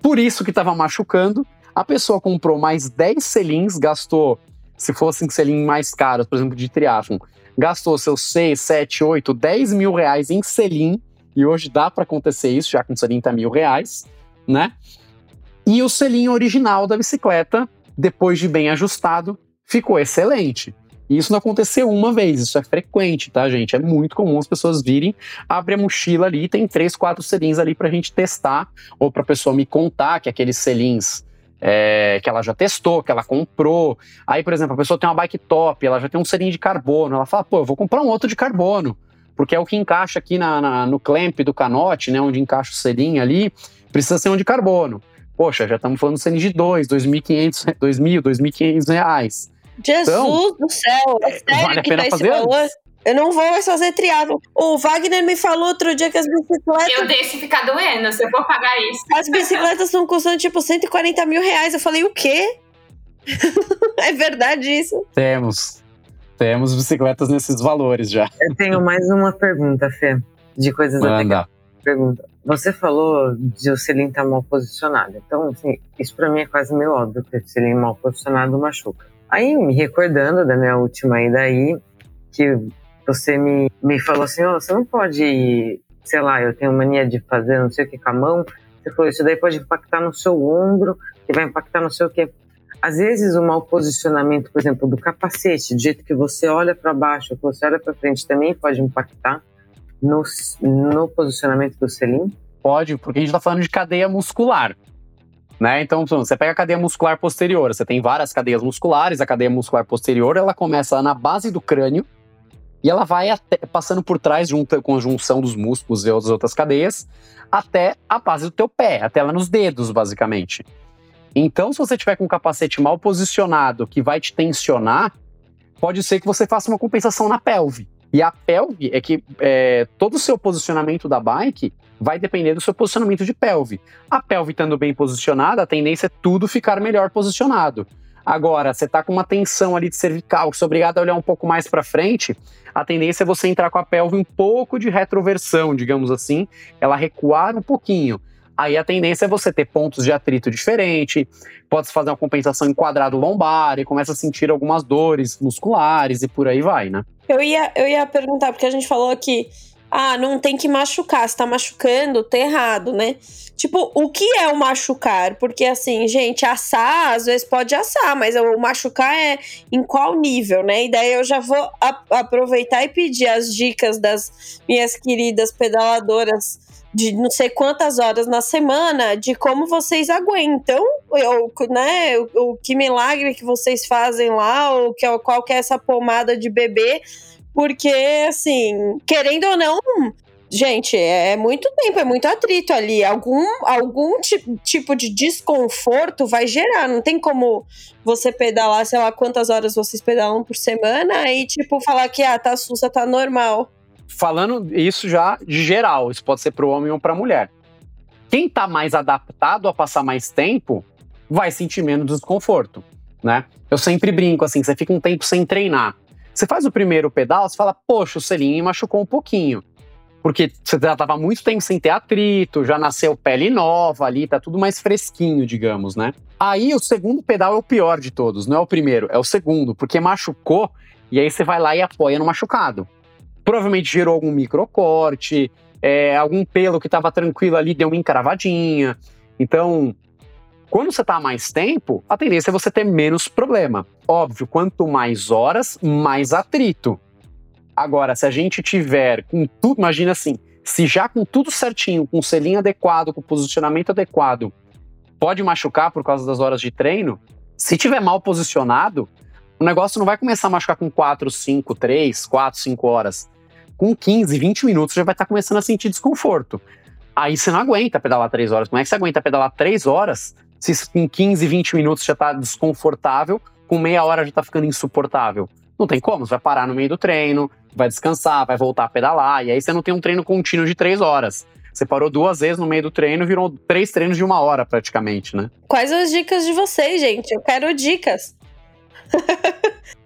por isso que estava machucando. A pessoa comprou mais 10 selins, gastou, se fossem selim mais caros, por exemplo, de triatlon, gastou seus 6, 7, 8, 10 mil reais em selim, e hoje dá para acontecer isso, já com 30 mil reais, né? E o selinho original da bicicleta, depois de bem ajustado, ficou excelente. E isso não aconteceu uma vez, isso é frequente, tá, gente? É muito comum as pessoas virem, abre a mochila ali, tem três, quatro selins ali pra gente testar, ou pra pessoa me contar que aqueles selins é, que ela já testou, que ela comprou. Aí, por exemplo, a pessoa tem uma bike top, ela já tem um selim de carbono, ela fala, pô, eu vou comprar um outro de carbono, porque é o que encaixa aqui na, na no clamp do canote, né, onde encaixa o selim ali, precisa ser um de carbono. Poxa, já estamos falando de selim de 2, 2.500, 2.000, 2.500 reais. Jesus então, do céu, é, é sério vale a que pena tá fazer esse valor? Eu não vou mais fazer triatlo. O Wagner me falou outro dia que as bicicletas. Eu deixo ficar doendo se eu for pagar isso. As bicicletas estão custando tipo 140 mil reais. Eu falei, o quê? é verdade isso? Temos. Temos bicicletas nesses valores já. Eu tenho mais uma pergunta, Fê, de coisas Manda. até pergunta. Você falou de o selim estar mal posicionado. Então, assim, isso para mim é quase meio óbvio que o selim mal posicionado machuca. Aí, me recordando da minha última ida aí, que você me, me falou assim, oh, você não pode, sei lá, eu tenho mania de fazer não sei o que com a mão. Você falou, isso daí pode impactar no seu ombro, que vai impactar no seu quê. Às vezes, o mau posicionamento, por exemplo, do capacete, do jeito que você olha para baixo, que você olha para frente, também pode impactar no, no posicionamento do selim? Pode, porque a gente está falando de cadeia muscular. Né? Então, você pega a cadeia muscular posterior, você tem várias cadeias musculares, a cadeia muscular posterior ela começa na base do crânio e ela vai até, passando por trás, junto com a junção dos músculos e outras outras cadeias, até a base do teu pé, até lá nos dedos, basicamente. Então, se você tiver com o capacete mal posicionado, que vai te tensionar, pode ser que você faça uma compensação na pelve. E a pelve é que é, todo o seu posicionamento da bike vai depender do seu posicionamento de pelve. A pelve estando bem posicionada, a tendência é tudo ficar melhor posicionado. Agora, você está com uma tensão ali de cervical, que você é obrigado a olhar um pouco mais para frente, a tendência é você entrar com a pelve um pouco de retroversão, digamos assim, ela recuar um pouquinho. Aí a tendência é você ter pontos de atrito diferente, pode fazer uma compensação em quadrado lombar e começa a sentir algumas dores musculares e por aí vai, né? Eu ia, eu ia perguntar, porque a gente falou aqui, ah, não tem que machucar, se tá machucando, tá errado, né? Tipo, o que é o machucar? Porque assim, gente, assar, às vezes pode assar, mas o machucar é em qual nível, né? E daí eu já vou aproveitar e pedir as dicas das minhas queridas pedaladoras de não sei quantas horas na semana, de como vocês aguentam, ou, né, o, o, que milagre que vocês fazem lá, ou que, qual que é essa pomada de bebê, porque, assim, querendo ou não, gente, é muito tempo, é muito atrito ali, algum, algum tipo de desconforto vai gerar, não tem como você pedalar, sei lá, quantas horas vocês pedalam por semana, e, tipo, falar que, ah, tá sussa, tá normal falando isso já de geral, isso pode ser para o homem ou para a mulher. Quem está mais adaptado a passar mais tempo vai sentir menos desconforto, né? Eu sempre brinco assim, você fica um tempo sem treinar. Você faz o primeiro pedal, você fala, poxa, o selinho machucou um pouquinho. Porque você já estava muito tempo sem ter atrito, já nasceu pele nova ali, tá tudo mais fresquinho, digamos, né? Aí o segundo pedal é o pior de todos, não é o primeiro, é o segundo, porque machucou e aí você vai lá e apoia no machucado provavelmente gerou algum microcorte, é, algum pelo que estava tranquilo ali deu uma encravadinha. Então, quando você está mais tempo, a tendência é você ter menos problema. Óbvio, quanto mais horas, mais atrito. Agora, se a gente tiver com tudo, imagina assim, se já com tudo certinho, com selinho adequado, com posicionamento adequado, pode machucar por causa das horas de treino, se tiver mal posicionado, o negócio não vai começar a machucar com 4, 5, 3, 4, 5 horas com 15, 20 minutos já vai estar tá começando a sentir desconforto. Aí você não aguenta pedalar 3 horas. Como é que você aguenta pedalar 3 horas se com 15, 20 minutos já está desconfortável, com meia hora já está ficando insuportável? Não tem como, você vai parar no meio do treino, vai descansar, vai voltar a pedalar, e aí você não tem um treino contínuo de 3 horas. Você parou duas vezes no meio do treino, virou três treinos de uma hora praticamente, né? Quais as dicas de vocês, gente? Eu quero dicas.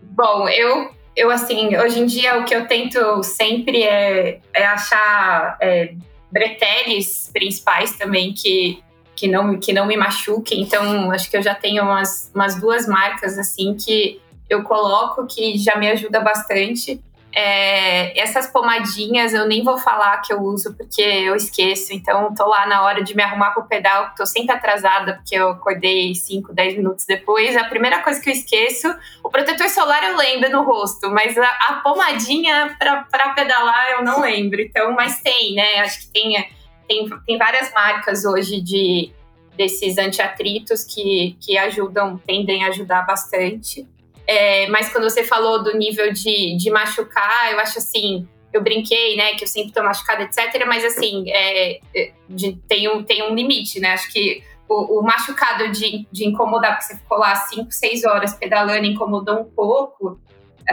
Bom, eu, eu assim, hoje em dia o que eu tento sempre é, é achar é, breteles principais também que, que, não, que não me machuquem. Então, acho que eu já tenho umas, umas duas marcas assim que eu coloco que já me ajuda bastante. É, essas pomadinhas eu nem vou falar que eu uso porque eu esqueço. Então, tô lá na hora de me arrumar pro pedal, tô sempre atrasada porque eu acordei 5, 10 minutos depois. A primeira coisa que eu esqueço, o protetor solar eu lembro no rosto, mas a, a pomadinha para pedalar eu não lembro. Então, mas tem, né? Acho que tem, tem, tem várias marcas hoje de desses antiatritos que, que ajudam, tendem a ajudar bastante. É, mas quando você falou do nível de, de machucar, eu acho assim, eu brinquei, né, que eu sempre tô machucada, etc. Mas assim, é, é, de, tem, um, tem um limite, né? Acho que o, o, machucado de, de incomodar, porque você ficou lá 5, 6 horas pedalando, incomodou um pouco,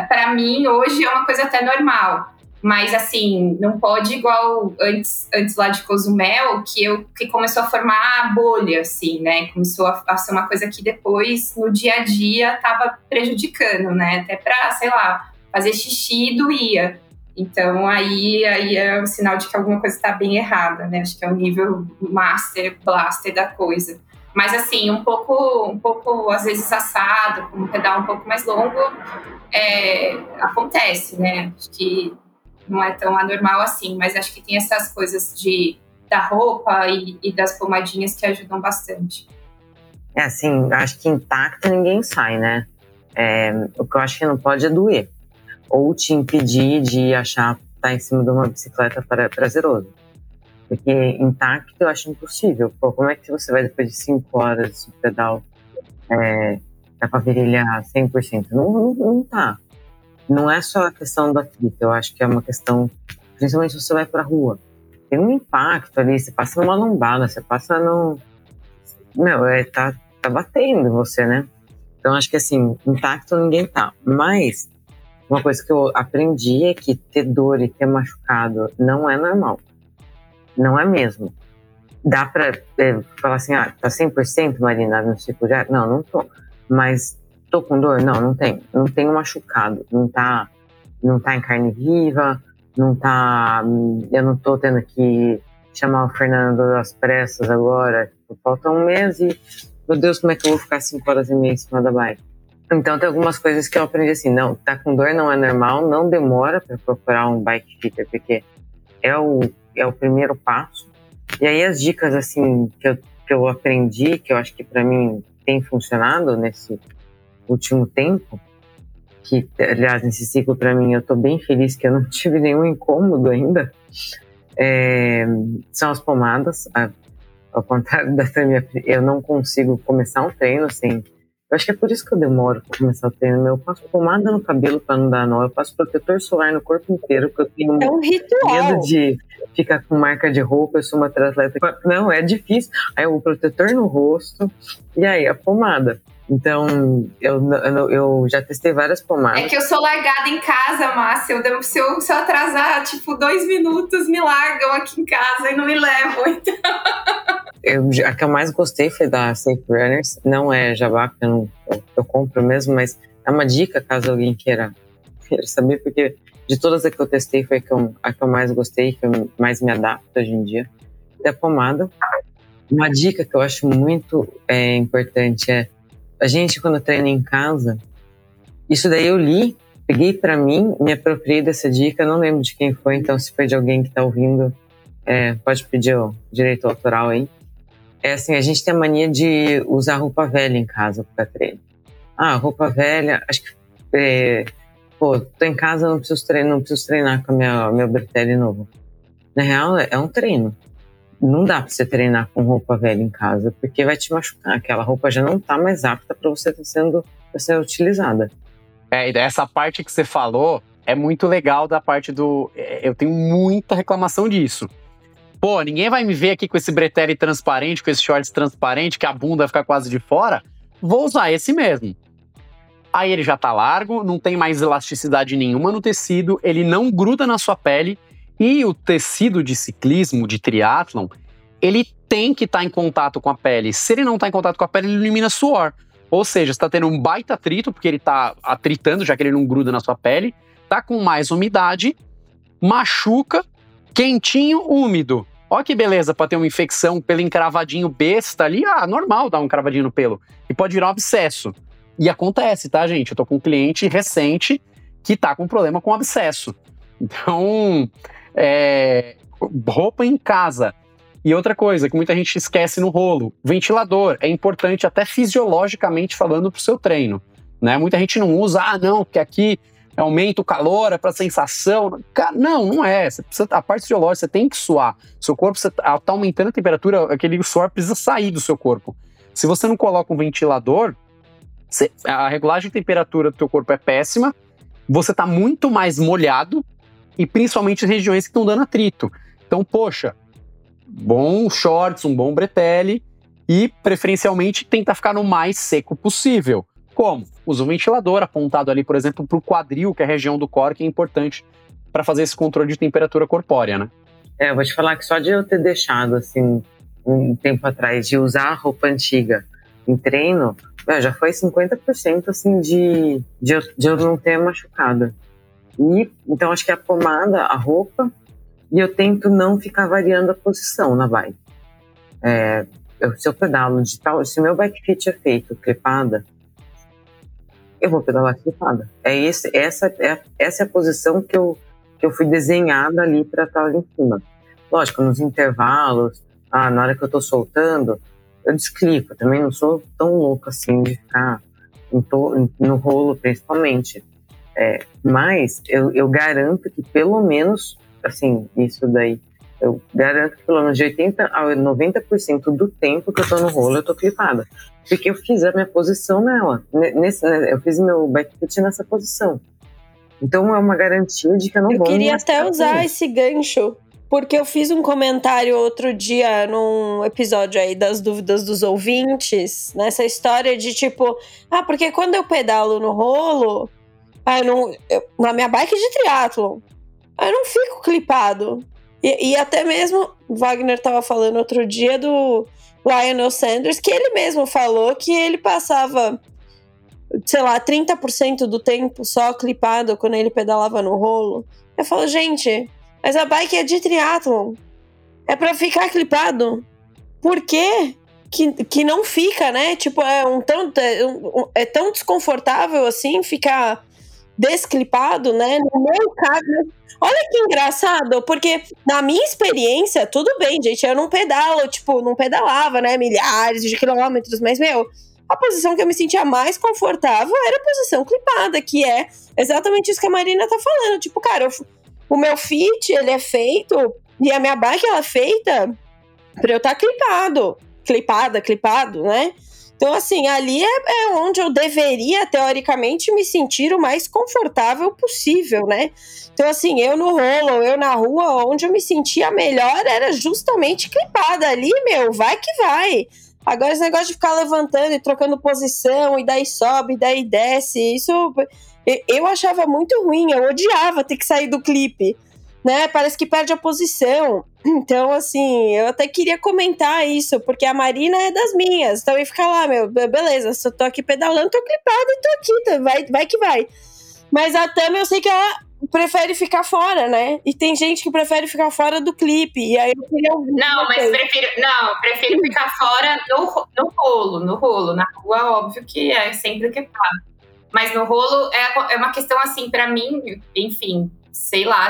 para mim hoje é uma coisa até normal. Mas assim, não pode igual antes, antes lá de Cozumel, que eu que começou a formar bolha, assim, né? Começou a, a ser uma coisa que depois, no dia a dia, tava prejudicando, né? Até pra, sei lá, fazer xixi doía. Então aí, aí é um sinal de que alguma coisa está bem errada, né? Acho que é o nível master, blaster da coisa. Mas assim, um pouco, um pouco às vezes assado, com um pedal um pouco mais longo, é, acontece, né? Acho que não é tão anormal assim, mas acho que tem essas coisas de da roupa e, e das pomadinhas que ajudam bastante. É assim, acho que intacto ninguém sai, né? É, o que eu acho que não pode é doer. Ou te impedir de achar estar tá em cima de uma bicicleta pra, prazeroso. Porque intacto eu acho impossível. Pô, como é que você vai depois de 5 horas de pedal é, dá pra virilhar 100%? Não, não, não tá não é só a questão do atrito, eu acho que é uma questão, principalmente se você vai para a rua. Tem um impacto ali, você passa numa lombada, você passa no. Meu, é, tá, tá batendo você, né? Então acho que assim, impacto ninguém tá. Mas uma coisa que eu aprendi é que ter dor e ter machucado não é normal. Não é mesmo. Dá pra é, falar assim, ah, tá 100% Marina no de Não, não tô. Mas Tô com dor? Não, não tem. Não tenho machucado. Não tá, não tá em carne viva, não tá. Eu não tô tendo que chamar o Fernando das pressas agora. Tipo, falta um mês e, meu Deus, como é que eu vou ficar cinco horas e meia em cima da bike? Então tem algumas coisas que eu aprendi assim, não, tá com dor não é normal, não demora para procurar um bike fitter, porque é o, é o primeiro passo. E aí as dicas assim que eu, que eu aprendi, que eu acho que para mim tem funcionado nesse último tempo, que, aliás, nesse ciclo para mim eu estou bem feliz que eu não tive nenhum incômodo ainda, é, são as pomadas. A, ao contrário da minha, eu não consigo começar um treino sem. Eu acho que é por isso que eu demoro para começar o treino. Eu passo pomada no cabelo para não dar nó, eu passo protetor solar no corpo inteiro, porque eu tenho é um medo de ficar com marca de roupa. Eu sou uma atleta. Não, é difícil. Aí o protetor no rosto e aí a pomada. Então, eu, eu, eu, já testei várias pomadas. É que eu sou largada em casa, Márcia. Eu, se, eu, se eu atrasar, tipo, dois minutos, me largam aqui em casa e não me levam. Então... Eu, a que eu mais gostei foi da Safe Runners. Não é jabá, que eu, não, eu, eu, compro mesmo, mas é uma dica caso alguém queira, queira saber, porque de todas as que eu testei foi a que eu, a que eu mais gostei, que eu mais me adapto hoje em dia. É a pomada. Uma dica que eu acho muito é, importante é a gente, quando treina em casa, isso daí eu li, peguei para mim, me apropriei dessa dica, não lembro de quem foi, então se foi de alguém que tá ouvindo, é, pode pedir o direito autoral aí. É assim, a gente tem a mania de usar roupa velha em casa para treino. Ah, roupa velha, acho que é, pô, tô em casa, não preciso treinar, não preciso treinar com a minha, meu Bretelli novo. Na real, é um treino não dá para você treinar com roupa velha em casa, porque vai te machucar. Aquela roupa já não está mais apta para você estar tá sendo pra ser utilizada. É, essa parte que você falou é muito legal da parte do. É, eu tenho muita reclamação disso. Pô, ninguém vai me ver aqui com esse bretelle transparente, com esse shorts transparente, que a bunda vai ficar quase de fora. Vou usar esse mesmo. Aí ele já tá largo, não tem mais elasticidade nenhuma no tecido, ele não gruda na sua pele e o tecido de ciclismo, de triatlon, ele tem que estar tá em contato com a pele. Se ele não está em contato com a pele, ele elimina suor. Ou seja, você tá tendo um baita atrito, porque ele tá atritando, já que ele não gruda na sua pele, tá com mais umidade, machuca, quentinho, úmido. Olha que beleza para ter uma infecção pelo encravadinho besta ali. Ah, normal dar um cravadinho no pelo. E pode virar um abscesso. E acontece, tá, gente? Eu tô com um cliente recente que tá com problema com abscesso. Então, é, roupa em casa. E outra coisa que muita gente esquece no rolo: ventilador é importante até fisiologicamente falando pro seu treino. Né? Muita gente não usa, ah, não, porque aqui aumenta o calor, é para sensação. Não, não é. Precisa, a parte fisiológica, você tem que suar. Seu corpo está tá aumentando a temperatura, aquele suor precisa sair do seu corpo. Se você não coloca um ventilador, você, a regulagem de temperatura do seu corpo é péssima, você está muito mais molhado e principalmente em regiões que estão dando atrito. Então, poxa, bom shorts, um bom bretelle e preferencialmente tentar ficar no mais seco possível. Como? Usa um ventilador apontado ali, por exemplo, para o quadril, que é a região do core que é importante para fazer esse controle de temperatura corpórea, né? É, eu vou te falar que só de eu ter deixado, assim, um tempo atrás, de usar roupa antiga em treino, já foi 50% assim de, de, de eu não ter machucado. E, então, acho que a pomada, a roupa, e eu tento não ficar variando a posição na bike. É, eu, se eu pedalo de tal, se meu bike fit é feito clipada, eu vou pedalar clipada. É esse, essa, é, essa é a posição que eu, que eu fui desenhada ali para estar em cima. Lógico, nos intervalos, ah, na hora que eu estou soltando, eu desclico. Também não sou tão louco assim de ficar no rolo, principalmente. É, mas eu, eu garanto que pelo menos, assim, isso daí, eu garanto que pelo menos de 80% a 90% do tempo que eu tô no rolo, eu tô clipada. Porque eu fiz a minha posição nela. Nesse, né, eu fiz meu backfit nessa posição. Então é uma garantia de que eu não eu vou. Eu queria até usar esse gancho, porque eu fiz um comentário outro dia num episódio aí das dúvidas dos ouvintes, nessa história de tipo, ah, porque quando eu pedalo no rolo, ah, eu não, eu, na minha bike de triatlon, eu não fico clipado. E, e até mesmo, Wagner estava falando outro dia do Lionel Sanders, que ele mesmo falou que ele passava, sei lá, 30% do tempo só clipado quando ele pedalava no rolo. Eu falo, gente, mas a bike é de triatlon. É para ficar clipado. Por quê? Que, que não fica, né? Tipo, é um tão, é, um, é tão desconfortável assim ficar desclipado, né? No meu caso, olha que engraçado, porque na minha experiência, tudo bem, gente, eu não pedalo, tipo, não pedalava, né? Milhares de quilômetros, mas, meu, a posição que eu me sentia mais confortável era a posição clipada, que é exatamente isso que a Marina tá falando. Tipo, cara, eu, o meu fit, ele é feito, e a minha bike, ela é feita pra eu estar tá clipado. Clipada, clipado, né? Então, assim, ali é, é, onde eu deveria, teoricamente, me sentir o mais confortável possível, né? Então, assim, eu no rolo, eu na rua, onde eu me sentia melhor era justamente clipada ali, meu, vai que vai. Agora, esse negócio de ficar levantando e trocando posição, e daí sobe, e daí desce, isso eu achava muito ruim, eu odiava ter que sair do clipe né? Parece que perde a posição. Então, assim, eu até queria comentar isso, porque a Marina é das minhas. Então, fica lá, meu, beleza, se eu tô aqui pedalando, tô clipada e tô aqui, tá, vai, vai que vai. Mas a Tami, eu sei que ela prefere ficar fora, né? E tem gente que prefere ficar fora do clipe. E aí eu queria ouvir. Não, mas prefiro, não, prefiro ficar fora no, no rolo, no rolo. Na rua, óbvio que é sempre que tá. Mas no rolo é, é uma questão assim, para mim, enfim, sei lá,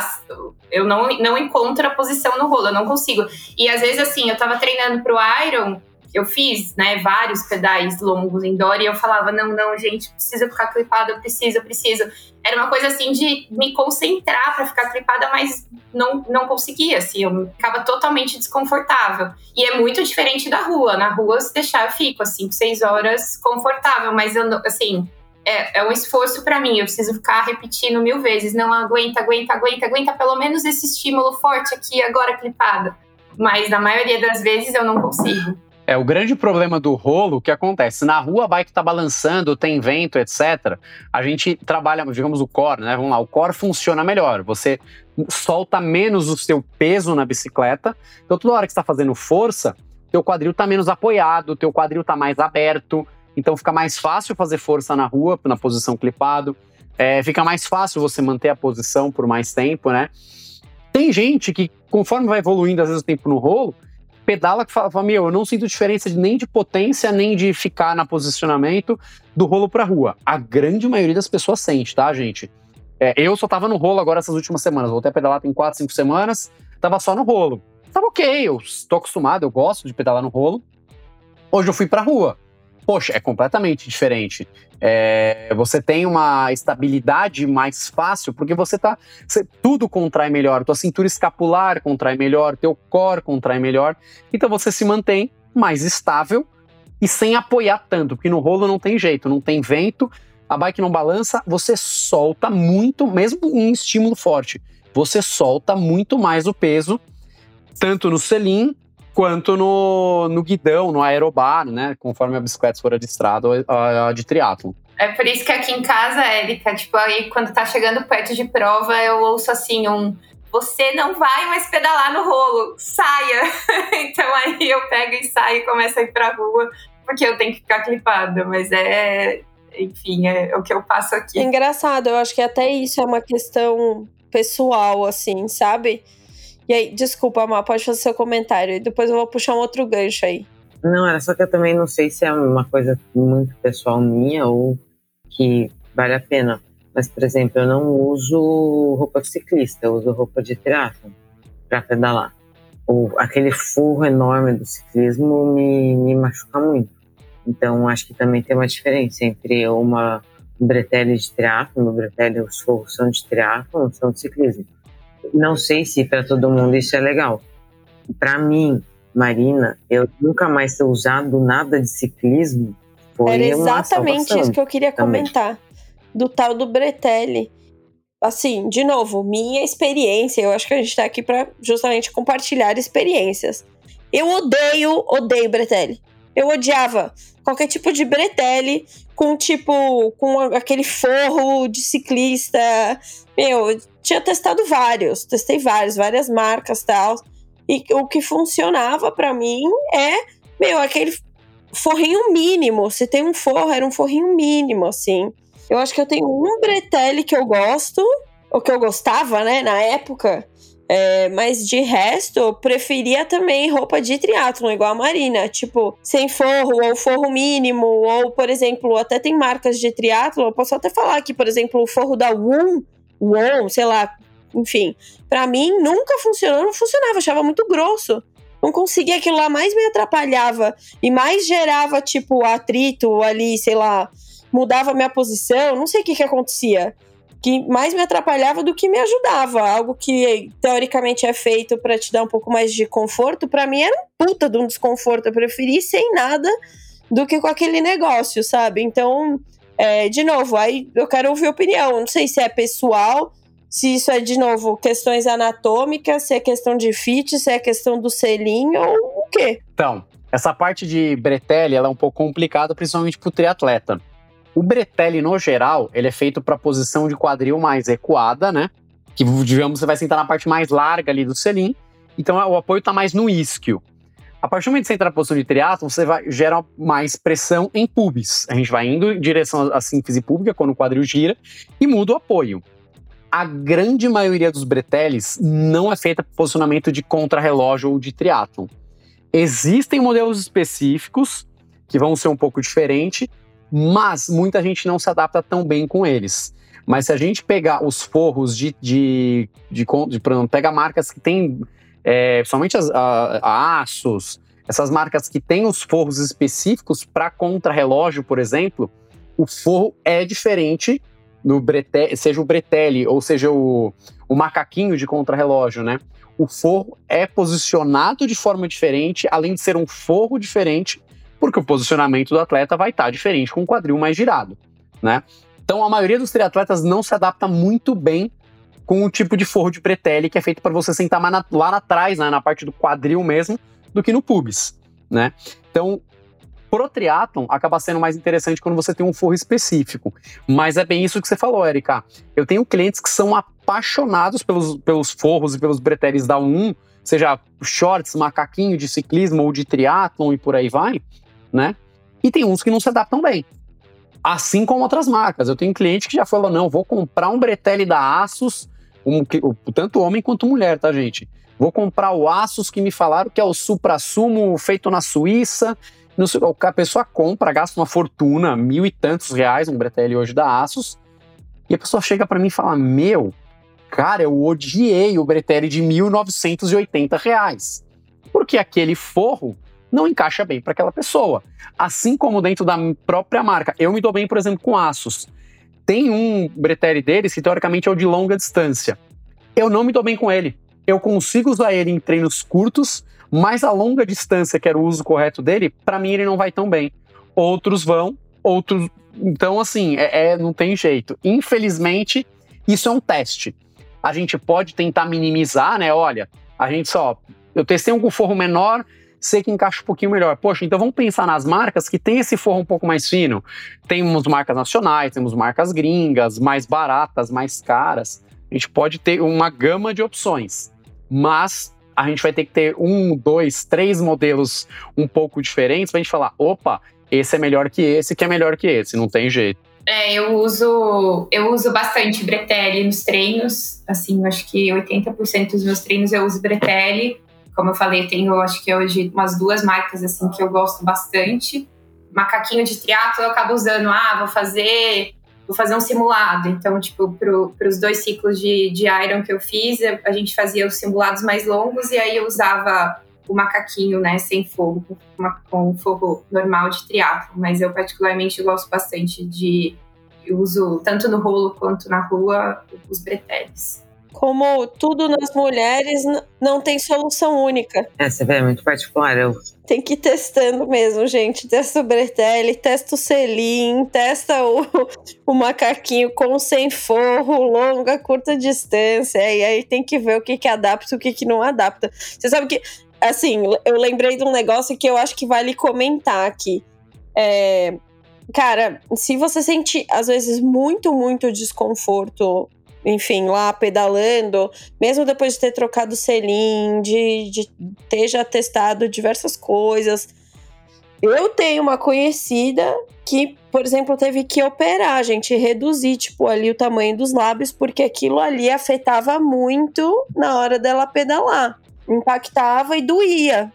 eu não, não encontro a posição no rolo, eu não consigo. E às vezes, assim, eu tava treinando pro Iron, eu fiz, né, vários pedais longos indoor e eu falava, não, não, gente, precisa ficar clipada, eu preciso, eu preciso. Era uma coisa assim de me concentrar para ficar clipada, mas não, não conseguia, assim, eu ficava totalmente desconfortável. E é muito diferente da rua. Na rua, se deixar, eu fico, assim, seis horas confortável, mas eu, assim, é, é um esforço para mim. Eu preciso ficar repetindo mil vezes. Não aguenta, aguenta, aguenta, aguenta pelo menos esse estímulo forte aqui agora clipada. Mas na maioria das vezes eu não consigo. É, o grande problema do rolo, que acontece? Na rua a bike tá balançando, tem vento, etc. A gente trabalha, digamos, o core, né? Vamos lá, o core funciona melhor. Você solta menos o seu peso na bicicleta. Então, toda hora que está fazendo força, teu quadril tá menos apoiado, teu quadril tá mais aberto, então fica mais fácil fazer força na rua, na posição clipado, é, fica mais fácil você manter a posição por mais tempo, né? Tem gente que, conforme vai evoluindo, às vezes, o tempo no rolo, pedala que fala, meu, eu não sinto diferença nem de potência, nem de ficar na posicionamento do rolo pra rua. A grande maioria das pessoas sente, tá, gente? É, eu só tava no rolo agora essas últimas semanas, voltei a pedalar tem 4, 5 semanas, tava só no rolo. Tava ok, eu estou acostumado, eu gosto de pedalar no rolo. Hoje eu fui pra rua poxa, é completamente diferente. É, você tem uma estabilidade mais fácil, porque você tá. Você, tudo contrai melhor, tua cintura escapular contrai melhor, teu core contrai melhor. Então você se mantém mais estável e sem apoiar tanto, porque no rolo não tem jeito, não tem vento, a bike não balança, você solta muito, mesmo em estímulo forte, você solta muito mais o peso, tanto no selim quanto no, no guidão, no aerobar, né? Conforme a bicicleta for de estrada ou a, a de triatlo. É por isso que aqui em casa, Érica, tipo, aí quando tá chegando perto de prova, eu ouço assim um você não vai mais pedalar no rolo, saia. então aí eu pego e saio e começo a ir pra rua, porque eu tenho que ficar clipada, mas é, enfim, é o que eu passo aqui. É engraçado, eu acho que até isso é uma questão pessoal, assim, sabe? E aí, desculpa, Má, pode fazer seu comentário e depois eu vou puxar um outro gancho aí. Não, era só que eu também não sei se é uma coisa muito pessoal minha ou que vale a pena. Mas, por exemplo, eu não uso roupa de ciclista, eu uso roupa de triatlo para pedalar. O, aquele furro enorme do ciclismo me, me machuca muito. Então, acho que também tem uma diferença entre uma bretelle de triatlo, no bretelle os forros são de triatlo, não são de ciclismo. Não sei se para todo mundo isso é legal. Para mim, Marina, eu nunca mais ter usado nada de ciclismo. Foi Era exatamente isso que eu queria também. comentar. Do tal do Bretelli. Assim, de novo, minha experiência. Eu acho que a gente tá aqui para justamente compartilhar experiências. Eu odeio, odeio Bretelli. Eu odiava qualquer tipo de Bretelli com tipo, com aquele forro de ciclista. Meu, tinha testado vários, testei vários, várias marcas tal. E o que funcionava para mim é, meu, aquele forrinho mínimo. Se tem um forro, era um forrinho mínimo, assim. Eu acho que eu tenho um bretelle que eu gosto, ou que eu gostava, né, na época. É, mas de resto, preferia também roupa de triatlon, igual a Marina. Tipo, sem forro, ou forro mínimo, ou, por exemplo, até tem marcas de triatlon. Eu posso até falar aqui, por exemplo, o forro da Woon Won, sei lá, enfim. para mim nunca funcionou, não funcionava, achava muito grosso. Não conseguia aquilo lá, mais me atrapalhava e mais gerava, tipo, atrito ali, sei lá, mudava minha posição, não sei o que que acontecia. Que mais me atrapalhava do que me ajudava. Algo que teoricamente é feito para te dar um pouco mais de conforto, para mim era um puta de um desconforto. Eu preferi sem nada do que com aquele negócio, sabe? Então, é, de novo, aí eu quero ouvir opinião. Não sei se é pessoal, se isso é, de novo, questões anatômicas, se é questão de fit, se é questão do selinho ou o quê. Então, essa parte de bretelle ela é um pouco complicada, principalmente para o triatleta. O bretelle, no geral, ele é feito para posição de quadril mais recuada, né? Que, digamos, você vai sentar na parte mais larga ali do selim. Então, o apoio está mais no isquio. A partir do momento que você entra na posição de triatlo, você vai, gera mais pressão em pubis. A gente vai indo em direção à síntese pública, quando o quadril gira, e muda o apoio. A grande maioria dos breteles não é feita para posicionamento de contrarrelógio ou de triatlo. Existem modelos específicos que vão ser um pouco diferentes, mas muita gente não se adapta tão bem com eles. Mas se a gente pegar os forros de, de, de, de, de pega marcas que têm é, principalmente as, a, a essas marcas que têm os forros específicos para contra-relógio, por exemplo, o forro é diferente no brete, seja o bretelle ou seja o, o macaquinho de contra-relógio, né? O forro é posicionado de forma diferente, além de ser um forro diferente, porque o posicionamento do atleta vai estar tá diferente com o quadril mais girado, né? Então a maioria dos triatletas não se adapta muito bem com o tipo de forro de pretele que é feito para você sentar na, lá atrás, né, na parte do quadril mesmo, do que no pubis, né? Então, pro triatlon, acaba sendo mais interessante quando você tem um forro específico. Mas é bem isso que você falou, Erika. Eu tenho clientes que são apaixonados pelos, pelos forros e pelos breteles da 1, seja shorts, macaquinho de ciclismo ou de triatlon e por aí vai, né? E tem uns que não se adaptam bem. Assim como outras marcas. Eu tenho cliente que já falou: não, vou comprar um bretelle da Asus, um, tanto homem quanto mulher, tá, gente? Vou comprar o Asus que me falaram que é o supra-sumo feito na Suíça. Não sei, a pessoa compra, gasta uma fortuna, mil e tantos reais, um bretelle hoje da Asus. E a pessoa chega para mim e fala: Meu, cara, eu odiei o bretelle de 1.980 reais. Porque aquele forro não encaixa bem para aquela pessoa. Assim como dentro da própria marca. Eu me dou bem, por exemplo, com Asus. Tem um bretelle deles que teoricamente é o de longa distância. Eu não me dou bem com ele. Eu consigo usar ele em treinos curtos, mas a longa distância, que era o uso correto dele, para mim ele não vai tão bem. Outros vão, outros. Então, assim, é, é, não tem jeito. Infelizmente, isso é um teste. A gente pode tentar minimizar, né? Olha, a gente só. Eu testei um com forro menor, sei que encaixa um pouquinho melhor. Poxa, então vamos pensar nas marcas que tem esse forro um pouco mais fino. Temos marcas nacionais, temos marcas gringas, mais baratas, mais caras. A gente pode ter uma gama de opções, mas a gente vai ter que ter um, dois, três modelos um pouco diferentes para a gente falar: opa, esse é melhor que esse, que é melhor que esse, não tem jeito. É, eu uso eu uso bastante bretelle nos treinos, assim, acho que 80% dos meus treinos eu uso bretelle. Como eu falei, tenho acho que hoje umas duas marcas assim que eu gosto bastante. Macaquinho de triatlo eu acabo usando, ah, vou fazer vou fazer um simulado. Então, tipo, para os dois ciclos de, de Iron que eu fiz, a gente fazia os simulados mais longos e aí eu usava o macaquinho, né, sem fogo, com, com fogo normal de triatlo. Mas eu particularmente gosto bastante de eu uso tanto no rolo quanto na rua os breteles como tudo nas mulheres não tem solução única. É, você vê, é muito particular. Eu... Tem que ir testando mesmo, gente. Testa o Bretelli, testa o selim, testa o, o macaquinho com sem forro, longa, curta distância. E aí tem que ver o que, que adapta e o que, que não adapta. Você sabe que, assim, eu lembrei de um negócio que eu acho que vale comentar aqui. É, cara, se você sente, às vezes, muito, muito desconforto enfim, lá pedalando, mesmo depois de ter trocado o selim, de, de ter já testado diversas coisas. Eu tenho uma conhecida que, por exemplo, teve que operar, gente, reduzir, tipo, ali o tamanho dos lábios, porque aquilo ali afetava muito na hora dela pedalar. Impactava e doía.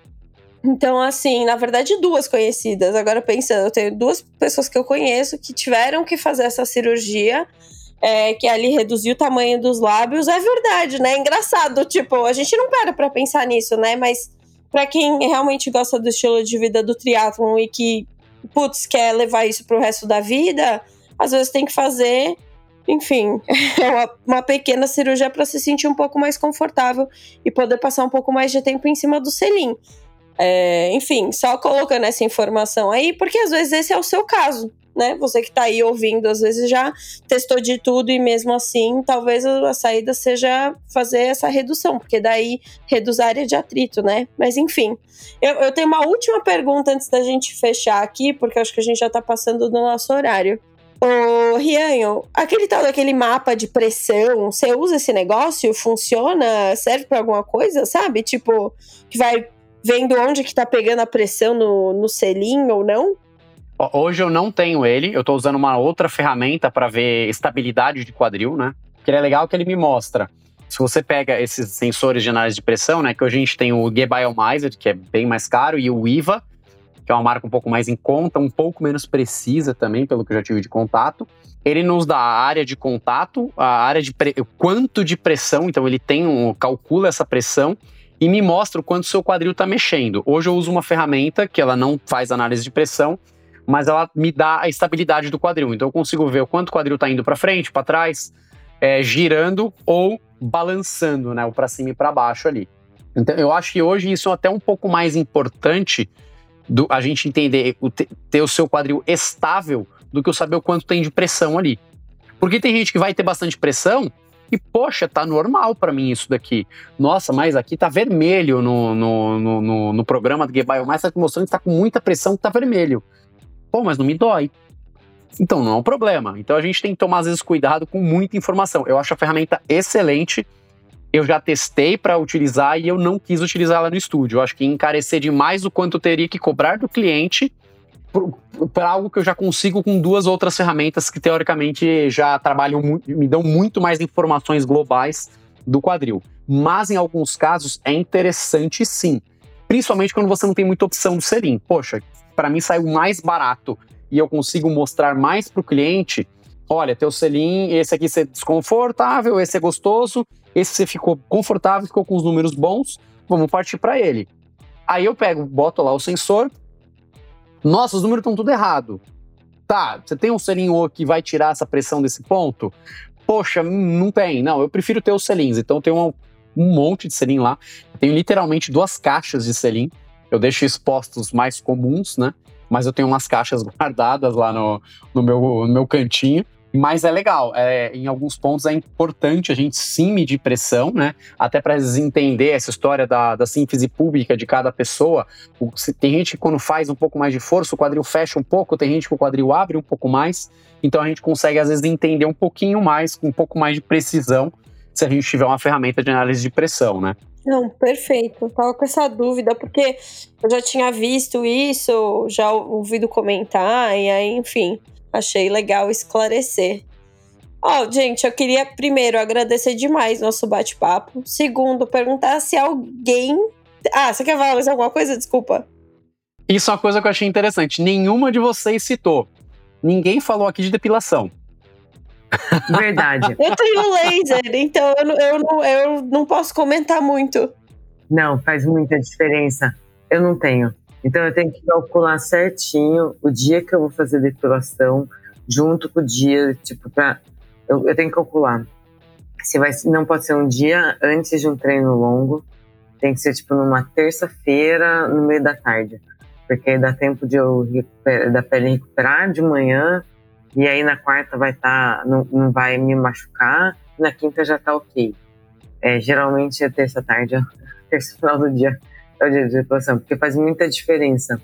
Então, assim, na verdade, duas conhecidas. Agora pensando, eu tenho duas pessoas que eu conheço que tiveram que fazer essa cirurgia é, que ali reduziu o tamanho dos lábios, é verdade, né? É engraçado, tipo, a gente não para pra pensar nisso, né? Mas para quem realmente gosta do estilo de vida do triatlon e que, putz, quer levar isso pro resto da vida, às vezes tem que fazer, enfim, uma, uma pequena cirurgia para se sentir um pouco mais confortável e poder passar um pouco mais de tempo em cima do selim. É, enfim, só colocando essa informação aí, porque às vezes esse é o seu caso né? Você que está aí ouvindo, às vezes já testou de tudo e mesmo assim, talvez a saída seja fazer essa redução, porque daí reduz a área de atrito, né? Mas enfim, eu, eu tenho uma última pergunta antes da gente fechar aqui, porque acho que a gente já está passando do nosso horário. Ô, Rianho, aquele tal daquele mapa de pressão, você usa esse negócio? Funciona? Serve para alguma coisa, sabe? Tipo, que vai vendo onde que tá pegando a pressão no, no selinho ou não? Hoje eu não tenho ele, eu estou usando uma outra ferramenta para ver estabilidade de quadril, né? Que é legal que ele me mostra. Se você pega esses sensores de análise de pressão, né? Que hoje a gente tem o G-Biomizer, que é bem mais caro, e o IVA, que é uma marca um pouco mais em conta, um pouco menos precisa também, pelo que eu já tive de contato. Ele nos dá a área de contato, a área de pre... quanto de pressão, então ele tem um calcula essa pressão e me mostra o quanto o seu quadril está mexendo. Hoje eu uso uma ferramenta que ela não faz análise de pressão, mas ela me dá a estabilidade do quadril. Então eu consigo ver o quanto o quadril está indo para frente, para trás, é, girando ou balançando, né, o para cima e para baixo ali. Então eu acho que hoje isso é até um pouco mais importante do a gente entender o ter o seu quadril estável do que eu saber o quanto tem de pressão ali. Porque tem gente que vai ter bastante pressão e, poxa, tá normal para mim isso daqui. Nossa, mas aqui tá vermelho no, no, no, no, no programa do Gebaio Mais, tá mostrando que tá com muita pressão que tá vermelho. Pô, mas não me dói. Então não é um problema. Então a gente tem que tomar, às vezes, cuidado com muita informação. Eu acho a ferramenta excelente. Eu já testei para utilizar e eu não quis utilizá-la no estúdio. Eu acho que encarecer demais o quanto teria que cobrar do cliente para algo que eu já consigo com duas outras ferramentas que teoricamente já trabalham me dão muito mais informações globais do quadril. Mas em alguns casos é interessante sim, principalmente quando você não tem muita opção do selim. Poxa, para mim saiu mais barato e eu consigo mostrar mais para o cliente. Olha, teu selim, esse aqui é desconfortável, esse é gostoso, esse você ficou confortável, ficou com os números bons, vamos partir para ele. Aí eu pego, boto lá o sensor. Nossa, os números estão tudo errado. Tá, você tem um selinho que vai tirar essa pressão desse ponto? Poxa, não tem. Não, eu prefiro ter os selins. Então eu tenho um, um monte de selim lá. Eu tenho literalmente duas caixas de selim. Eu deixo expostos mais comuns, né? Mas eu tenho umas caixas guardadas lá no, no, meu, no meu cantinho. Mas é legal, é, em alguns pontos é importante a gente sim medir pressão, né? Até para entender essa história da, da síntese pública de cada pessoa. O, se, tem gente que quando faz um pouco mais de força, o quadril fecha um pouco, tem gente que o quadril abre um pouco mais. Então a gente consegue, às vezes, entender um pouquinho mais, com um pouco mais de precisão, se a gente tiver uma ferramenta de análise de pressão, né? Não, perfeito. Eu tava com essa dúvida, porque eu já tinha visto isso, já ouvido comentar, e aí, enfim, Achei legal esclarecer. Ó, oh, gente, eu queria primeiro agradecer demais nosso bate-papo. Segundo, perguntar se alguém. Ah, você quer falar mais alguma coisa? Desculpa. Isso é uma coisa que eu achei interessante. Nenhuma de vocês citou. Ninguém falou aqui de depilação. Verdade. eu tenho laser, então eu, eu, não, eu não posso comentar muito. Não, faz muita diferença. Eu não tenho. Então eu tenho que calcular certinho o dia que eu vou fazer depilação, junto com o dia, tipo, pra. Eu, eu tenho que calcular. Se vai, não pode ser um dia antes de um treino longo, tem que ser tipo numa terça-feira, no meio da tarde. Porque aí dá tempo de eu da pele recuperar de manhã, e aí na quarta vai estar, tá, não, não vai me machucar, na quinta já tá ok. É, geralmente é terça-tarde, terça final do dia é o dia de depilação, porque faz muita diferença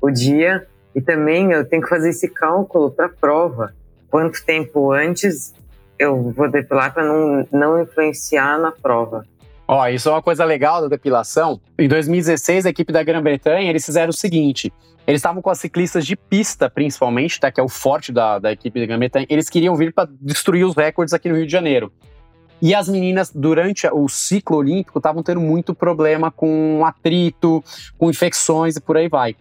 o dia e também eu tenho que fazer esse cálculo para a prova. Quanto tempo antes eu vou depilar para não, não influenciar na prova. Ó, isso é uma coisa legal da depilação. Em 2016, a equipe da Grã-Bretanha, eles fizeram o seguinte. Eles estavam com as ciclistas de pista, principalmente, tá, que é o forte da, da equipe da Grã-Bretanha. Eles queriam vir para destruir os recordes aqui no Rio de Janeiro. E as meninas, durante o ciclo olímpico, estavam tendo muito problema com atrito, com infecções e por aí vai.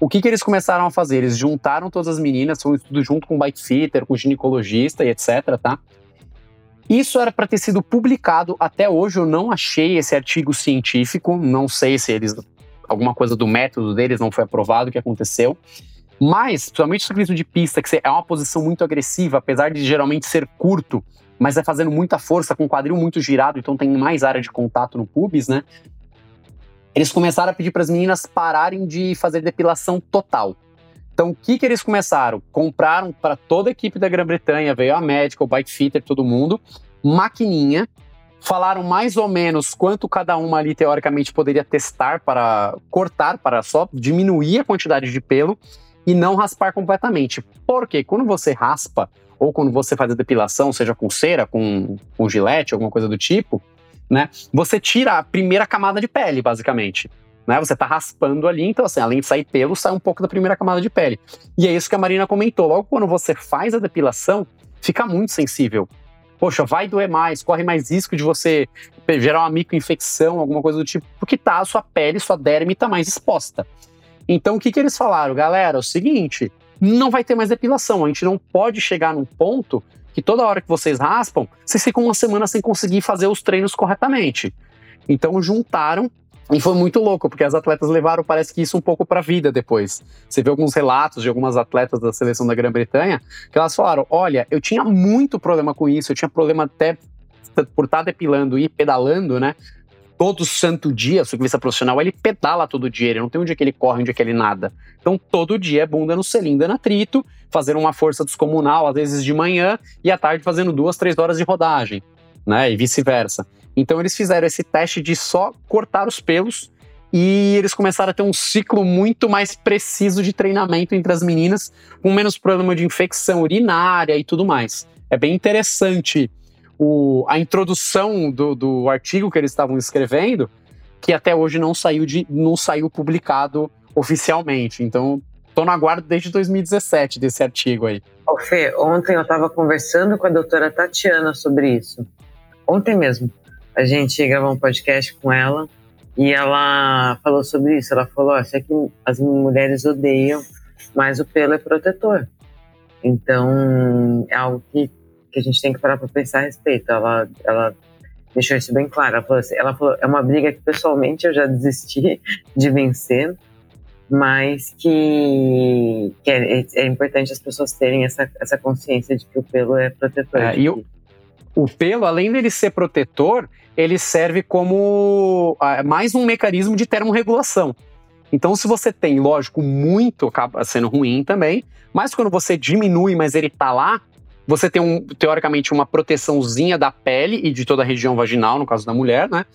O que, que eles começaram a fazer? Eles juntaram todas as meninas, foi um estudo junto com o bike fitter, com o ginecologista e etc, tá? Isso era para ter sido publicado até hoje. Eu não achei esse artigo científico, não sei se eles alguma coisa do método deles não foi aprovado, o que aconteceu. Mas, principalmente o ciclismo de pista, que é uma posição muito agressiva, apesar de geralmente ser curto, mas é fazendo muita força, com o quadril muito girado, então tem mais área de contato no pubis, né? Eles começaram a pedir para as meninas pararem de fazer depilação total. Então, o que, que eles começaram? Compraram para toda a equipe da Grã-Bretanha, veio a médica, o bike fitter, todo mundo, maquininha, falaram mais ou menos quanto cada uma ali teoricamente poderia testar para cortar, para só diminuir a quantidade de pelo e não raspar completamente. Porque quando você raspa, ou quando você faz a depilação, seja com cera, com, com gilete, alguma coisa do tipo, né? Você tira a primeira camada de pele, basicamente. Né? Você tá raspando ali, então assim, além de sair pelo, sai um pouco da primeira camada de pele. E é isso que a Marina comentou. Logo quando você faz a depilação, fica muito sensível. Poxa, vai doer mais, corre mais risco de você gerar uma microinfecção, alguma coisa do tipo, porque tá a sua pele, sua derme tá mais exposta. Então o que, que eles falaram? Galera, é o seguinte, não vai ter mais depilação. A gente não pode chegar num ponto que toda hora que vocês raspam, vocês ficam uma semana sem conseguir fazer os treinos corretamente. Então juntaram e foi muito louco, porque as atletas levaram, parece que isso um pouco para a vida depois. Você vê alguns relatos de algumas atletas da seleção da Grã-Bretanha, que elas falaram: olha, eu tinha muito problema com isso, eu tinha problema até por estar tá depilando e pedalando, né? todo santo dia, o ciclista profissional, ele pedala todo dia, ele não tem um dia que ele corre, um dia que ele nada. Então, todo dia é bunda no selim, dando atrito, fazendo uma força descomunal, às vezes de manhã, e à tarde fazendo duas, três horas de rodagem, né? E vice-versa. Então, eles fizeram esse teste de só cortar os pelos e eles começaram a ter um ciclo muito mais preciso de treinamento entre as meninas, com menos problema de infecção urinária e tudo mais. É bem interessante o, a introdução do, do artigo que eles estavam escrevendo, que até hoje não saiu, de, não saiu publicado oficialmente. Então, tô no aguardo desde 2017 desse artigo aí. Ô Fê, ontem eu estava conversando com a doutora Tatiana sobre isso. Ontem mesmo. A gente gravou um podcast com ela e ela falou sobre isso. Ela falou: oh, sei que as mulheres odeiam, mas o pelo é protetor. Então, é algo que, que a gente tem que parar para pensar a respeito. Ela, ela deixou isso bem claro. Ela falou, assim, ela falou: é uma briga que pessoalmente eu já desisti de vencer, mas que, que é, é, importante as pessoas terem essa, essa consciência de que o pelo é protetor. É, e o, o pelo, além dele ser protetor, ele serve como uh, mais um mecanismo de termorregulação. Então, se você tem, lógico, muito, acaba sendo ruim também, mas quando você diminui, mas ele tá lá, você tem, um, teoricamente, uma proteçãozinha da pele e de toda a região vaginal, no caso da mulher, né?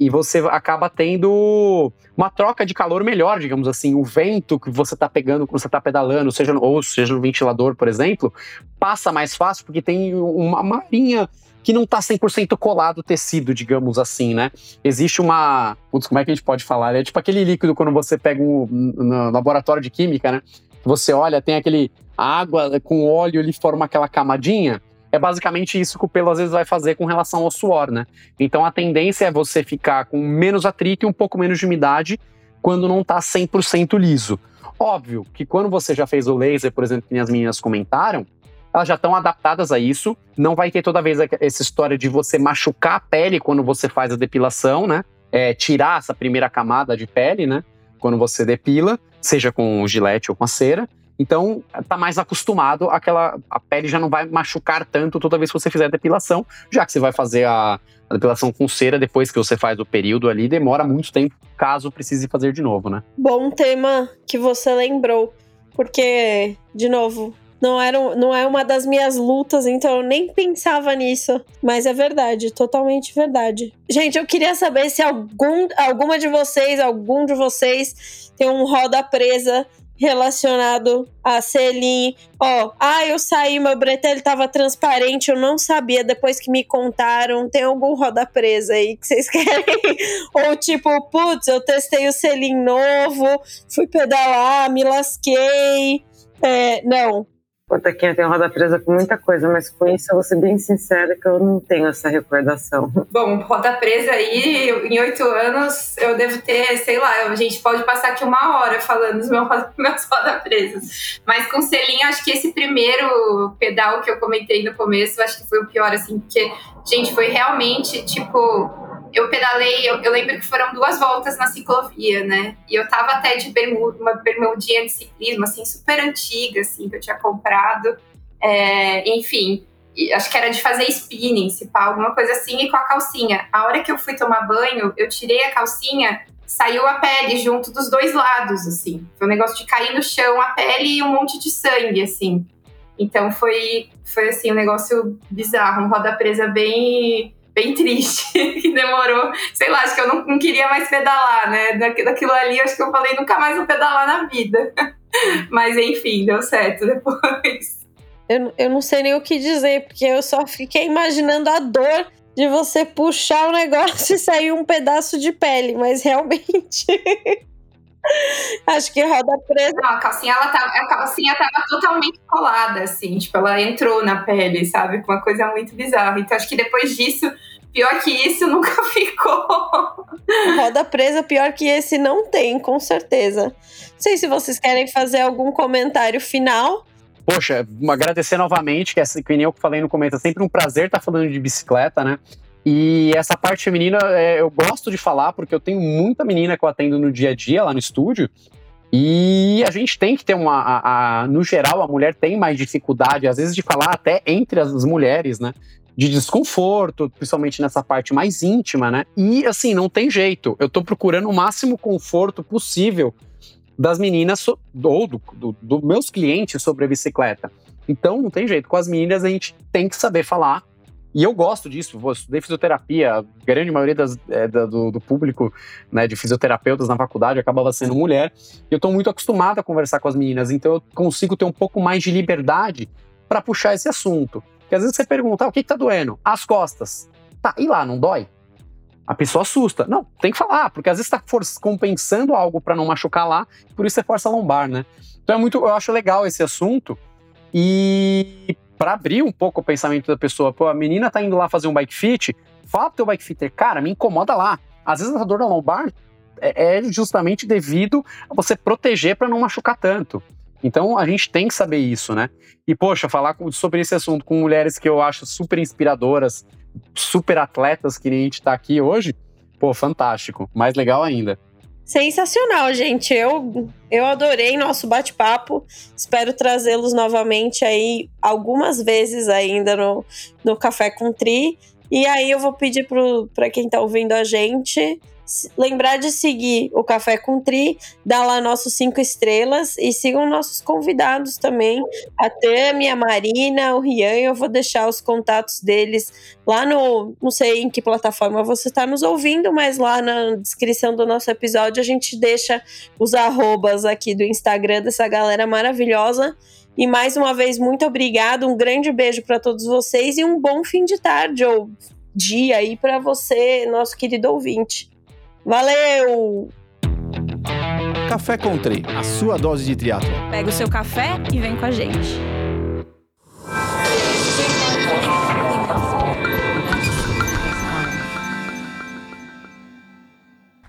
e você acaba tendo uma troca de calor melhor, digamos assim. O vento que você está pegando quando você está pedalando, seja no, ou seja no ventilador, por exemplo, passa mais fácil porque tem uma marinha que não está 100% colado o tecido, digamos assim, né? Existe uma. Putz, como é que a gente pode falar? É tipo aquele líquido quando você pega um, no laboratório de química, né? Você olha, tem aquele água com óleo, ele forma aquela camadinha é basicamente isso que o pelo às vezes vai fazer com relação ao suor, né? Então a tendência é você ficar com menos atrito e um pouco menos de umidade quando não tá 100% liso. Óbvio que quando você já fez o laser, por exemplo, que as meninas comentaram, elas já estão adaptadas a isso. Não vai ter toda vez essa história de você machucar a pele quando você faz a depilação, né? É, tirar essa primeira camada de pele, né? Quando você depila, seja com o gilete ou com a cera. Então, tá mais acostumado àquela. A pele já não vai machucar tanto toda vez que você fizer a depilação, já que você vai fazer a, a depilação com cera depois que você faz o período ali, demora muito tempo, caso precise fazer de novo, né? Bom tema que você lembrou, porque, de novo, não, era, não é uma das minhas lutas, então eu nem pensava nisso. Mas é verdade, totalmente verdade. Gente, eu queria saber se algum, alguma de vocês, algum de vocês tem um roda presa relacionado a selim. Ó, ah, eu saí, meu bretelho tava transparente, eu não sabia, depois que me contaram, tem algum roda presa aí que vocês querem? Ou tipo, putz, eu testei o selim novo, fui pedalar, me lasquei. É, não, Pô, tem roda presa com muita coisa, mas com isso eu vou ser bem sincera que eu não tenho essa recordação. Bom, roda presa aí, em oito anos, eu devo ter, sei lá, a gente pode passar aqui uma hora falando dos meus, meus roda presas. Mas com selinho, acho que esse primeiro pedal que eu comentei no começo, acho que foi o pior, assim, porque, gente, foi realmente, tipo, eu pedalei, eu, eu, lembro que foram duas voltas na ciclovia, né? E eu tava até de bermuda, uma bermudinha de ciclismo, assim, super antiga, assim, que eu tinha comprado. É, enfim, acho que era de fazer spinning, se pá, alguma coisa assim, e com a calcinha. A hora que eu fui tomar banho, eu tirei a calcinha, saiu a pele junto dos dois lados, assim. Foi um negócio de cair no chão a pele e um monte de sangue, assim. Então foi, foi assim, um negócio bizarro, um roda presa bem bem triste, que demorou, sei lá, acho que eu não, não queria mais pedalar, né? Daquilo ali, acho que eu falei, nunca mais vou pedalar na vida. Mas enfim, deu certo depois. Eu, eu não sei nem o que dizer, porque eu só fiquei imaginando a dor de você puxar o negócio e sair um pedaço de pele, mas realmente. Acho que roda presa. Não, a calcinha, ela tava, a calcinha tava totalmente colada, assim, tipo, ela entrou na pele, sabe? Uma coisa muito bizarra. Então, acho que depois disso, pior que isso, nunca ficou. Roda presa, pior que esse, não tem, com certeza. Não sei se vocês querem fazer algum comentário final. Poxa, agradecer novamente, que, essa, que nem eu falei no começo, é sempre um prazer estar falando de bicicleta, né? E essa parte feminina é, eu gosto de falar porque eu tenho muita menina que eu atendo no dia a dia lá no estúdio. E a gente tem que ter uma. A, a, no geral, a mulher tem mais dificuldade, às vezes, de falar até entre as mulheres, né? De desconforto, principalmente nessa parte mais íntima, né? E assim, não tem jeito. Eu tô procurando o máximo conforto possível das meninas ou do, do, do meus clientes sobre a bicicleta. Então, não tem jeito. Com as meninas, a gente tem que saber falar e eu gosto disso, eu estudei fisioterapia, a grande maioria das, é, do, do, público né, de fisioterapeutas na faculdade acabava sendo mulher, e eu estou muito acostumado a conversar com as meninas, então eu consigo ter um pouco mais de liberdade para puxar esse assunto. Porque às vezes você pergunta, ah, o que, está doendo? As costas. Tá, e lá, não dói? A pessoa assusta. Não, tem que falar, porque às vezes está compensando algo para não machucar lá, por isso você força a lombar, né? Então é muito, eu acho legal esse assunto e para abrir um pouco o pensamento da pessoa, pô, a menina tá indo lá fazer um bike fit, fala pro teu bike fitter, cara, me incomoda lá. Às vezes a dor da lombar é, é justamente devido a você proteger para não machucar tanto. Então a gente tem que saber isso, né? E poxa, falar sobre esse assunto com mulheres que eu acho super inspiradoras, super atletas que nem a gente tá aqui hoje, pô, fantástico. Mais legal ainda. Sensacional, gente. Eu, eu adorei nosso bate-papo. Espero trazê-los novamente aí algumas vezes ainda no, no Café com Tri. E aí eu vou pedir para quem está ouvindo a gente lembrar de seguir o Café com Tri, dar lá nossos cinco estrelas e sigam nossos convidados também, a Tami, a Marina, o Rian, eu vou deixar os contatos deles lá no, não sei em que plataforma você está nos ouvindo, mas lá na descrição do nosso episódio a gente deixa os arrobas aqui do Instagram dessa galera maravilhosa. E mais uma vez, muito obrigado, um grande beijo para todos vocês e um bom fim de tarde ou dia aí para você, nosso querido ouvinte. Valeu! Café Country, a sua dose de triatlo. Pega o seu café e vem com a gente.